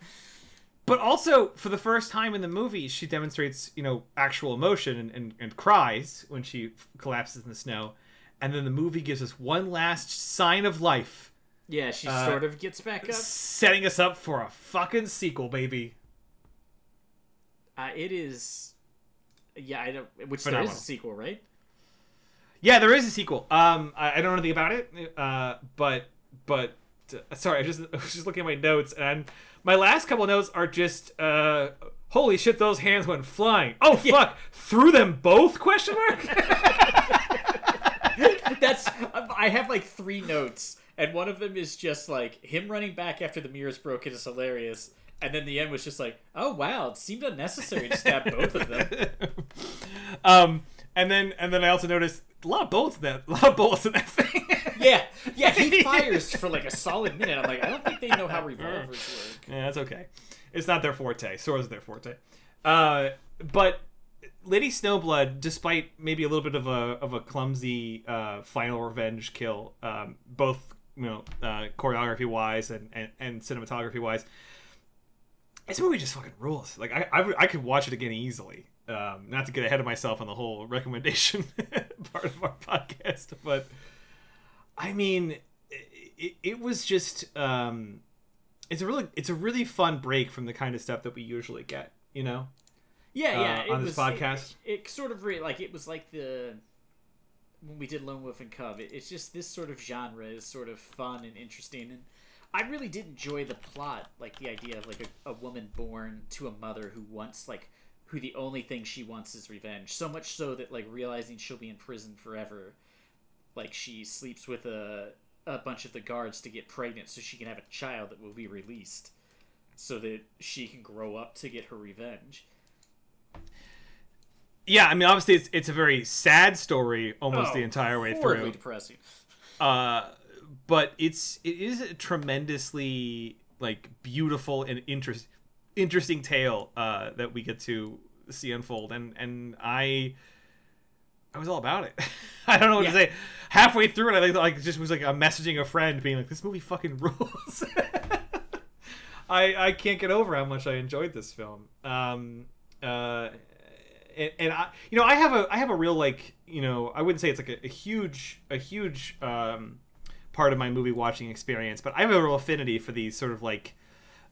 Speaker 2: But also, for the first time in the movie, she demonstrates, you know, actual emotion and, and, and cries when she collapses in the snow. And then the movie gives us one last sign of life,
Speaker 1: Yeah, she
Speaker 2: Uh,
Speaker 1: sort of gets back up.
Speaker 2: setting us up for a fucking sequel, baby.
Speaker 1: Uh, it is, yeah, I don't. Which there
Speaker 2: Phenomenal.
Speaker 1: is a sequel, right?
Speaker 2: Yeah, there is a sequel. Um, I, I don't know anything about it, uh, but but uh, sorry, I just I was just looking at my notes, and my last couple notes are just uh, holy shit, those hands went flying. Oh fuck, threw them both? Question mark.
Speaker 1: That's. I have like three notes, and one of them is just like him running back after the mirror's broken is hilarious. And then the end was just like, oh wow, it seemed unnecessary to stab both of them.
Speaker 2: um, and then and then I also noticed a lot of in that, a lot of bullets in that thing.
Speaker 1: Yeah, yeah, he fires for like a solid minute. I'm like, I don't think they know how revolvers work.
Speaker 2: yeah, that's okay. It's not their forte. Swords are their forte. Uh, but Lady Snowblood, despite maybe a little bit of a of a clumsy uh, final revenge kill, um, both you know uh, choreography wise and, and and cinematography wise, this movie just fucking rules. Like I I, I could watch it again easily. Um, not to get ahead of myself on the whole recommendation part of our podcast, but I mean, it, it was just um, it's a really it's a really fun break from the kind of stuff that we usually get. You know.
Speaker 1: Yeah, yeah.
Speaker 2: uh, on this
Speaker 1: was,
Speaker 2: podcast?
Speaker 1: it, it sort of re- like it was like the when we did Lone Wolf and Cub. It, it's just this sort of genre is sort of fun and interesting, and I really did enjoy the plot, like the idea of like a, a woman born to a mother who wants like who the only thing she wants is revenge. So much so that like realizing she'll be in prison forever, like she sleeps with a a bunch of the guards to get pregnant so she can have a child that will be released so that she can grow up to get her revenge.
Speaker 2: Yeah, I mean, obviously, it's it's a very sad story almost
Speaker 1: Oh,
Speaker 2: the entire way
Speaker 1: horribly
Speaker 2: through.
Speaker 1: depressing.
Speaker 2: Uh, but it's it is a tremendously like beautiful and interest interesting tale uh, that we get to see unfold, and and I. I was all about it. I don't know what
Speaker 1: Yeah.
Speaker 2: to say. Halfway through it, I like, like just was like I'm messaging a friend, being like, "This movie fucking rules." I I can't get over how much I enjoyed this film. Um, uh, and, and I, you know, I have a I have a real like, you know, I wouldn't say it's like a, a huge a huge um, part of my movie watching experience, but I have a real affinity for these sort of like,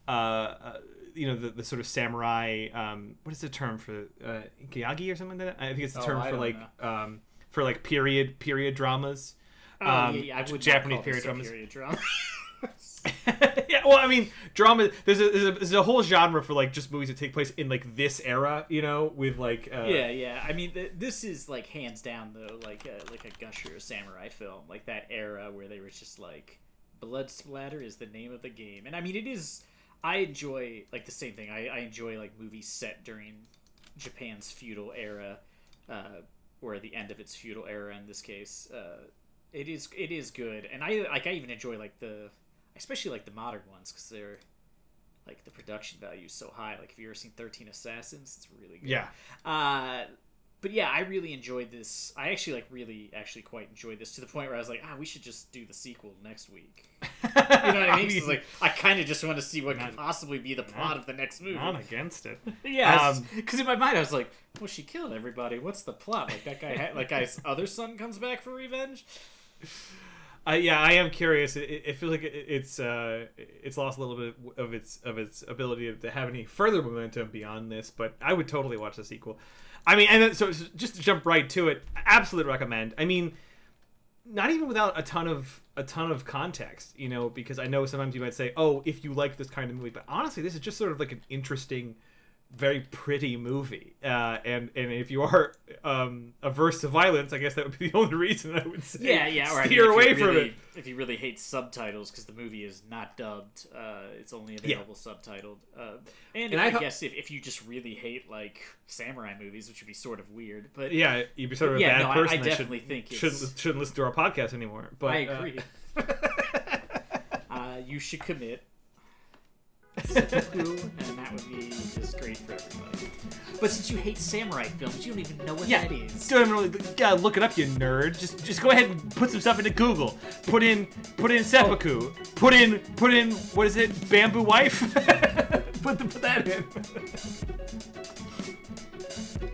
Speaker 2: uh, uh you know, the, the sort of samurai. Um, what is the term for uh, Gyagi or something like that? I think it's the
Speaker 1: Oh,
Speaker 2: term
Speaker 1: I
Speaker 2: for like um, for like period period dramas.
Speaker 1: Oh,
Speaker 2: Um,
Speaker 1: yeah, yeah, I would
Speaker 2: Japanese period dramas.
Speaker 1: Period drama.
Speaker 2: yeah, well, I mean, drama. There's a, there's a there's a whole genre for like just movies that take place in like this era, you know, with like uh,
Speaker 1: yeah, yeah. I mean, th- this is like hands down though, like a, like a gusher samurai film, like that era where they were just like, blood splatter is the name of the game, and I mean, it is. I enjoy like the same thing. I, I enjoy like movies set during Japan's feudal era, uh, or the end of its feudal era in this case. Uh, it is it is good, and I like I even enjoy like the, especially like the modern ones because they're like the production value is so high. Like if you ever seen Thirteen Assassins, it's really good.
Speaker 2: yeah.
Speaker 1: Uh, but yeah, I really enjoyed this. I actually like really actually quite enjoyed this to the point where I was like, ah, we should just do the sequel next week. You know what I mean? 'Cause, like, I kind of just want to see what could possibly be the plot of the next movie.
Speaker 2: I'm against it.
Speaker 1: Yeah,
Speaker 2: Um,
Speaker 1: because in my mind I was like, well, she killed everybody. What's the plot? Like that guy, had, like guy's other son comes back for revenge.
Speaker 2: Uh, yeah, I am curious. It, it feels like it, it's uh, it's lost a little bit of its of its ability to have any further momentum beyond this, but I would totally watch the sequel. I mean, and then, so, so just to jump right to it, absolute recommend. I mean, not even without a ton of a ton of context, you know, because I know sometimes you might say, "Oh, if you like this kind of movie," but honestly, this is just sort of like an interesting, very pretty movie. Uh, and and if you are um, averse to violence, I guess that would be the only reason I would say
Speaker 1: Yeah, yeah. Or I mean,
Speaker 2: steer
Speaker 1: if you
Speaker 2: away from it.
Speaker 1: If you really hate subtitles, because the movie is not dubbed, uh, it's only available subtitled. Uh, and,
Speaker 2: And I
Speaker 1: I,
Speaker 2: ho-
Speaker 1: guess if, if you just really hate like samurai movies, which would be sort of weird, but
Speaker 2: Yeah, you'd be sort of a
Speaker 1: Yeah,
Speaker 2: bad
Speaker 1: no, I- I
Speaker 2: person
Speaker 1: definitely
Speaker 2: should,
Speaker 1: think
Speaker 2: shouldn't shouldn't listen to our podcast anymore. But
Speaker 1: I
Speaker 2: uh,
Speaker 1: agree. uh, you should commit and that would be just great for everybody. But since you hate samurai films, you don't even know what
Speaker 2: yeah,
Speaker 1: that is.
Speaker 2: Don't even really got look it up, you nerd. Just just go ahead and put some stuff into Google. Put in put in seppuku. Oh. Put in put in what is it? Bamboo wife. put the, put that in.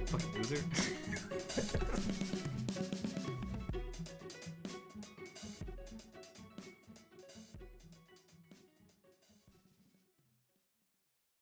Speaker 2: Fucking loser.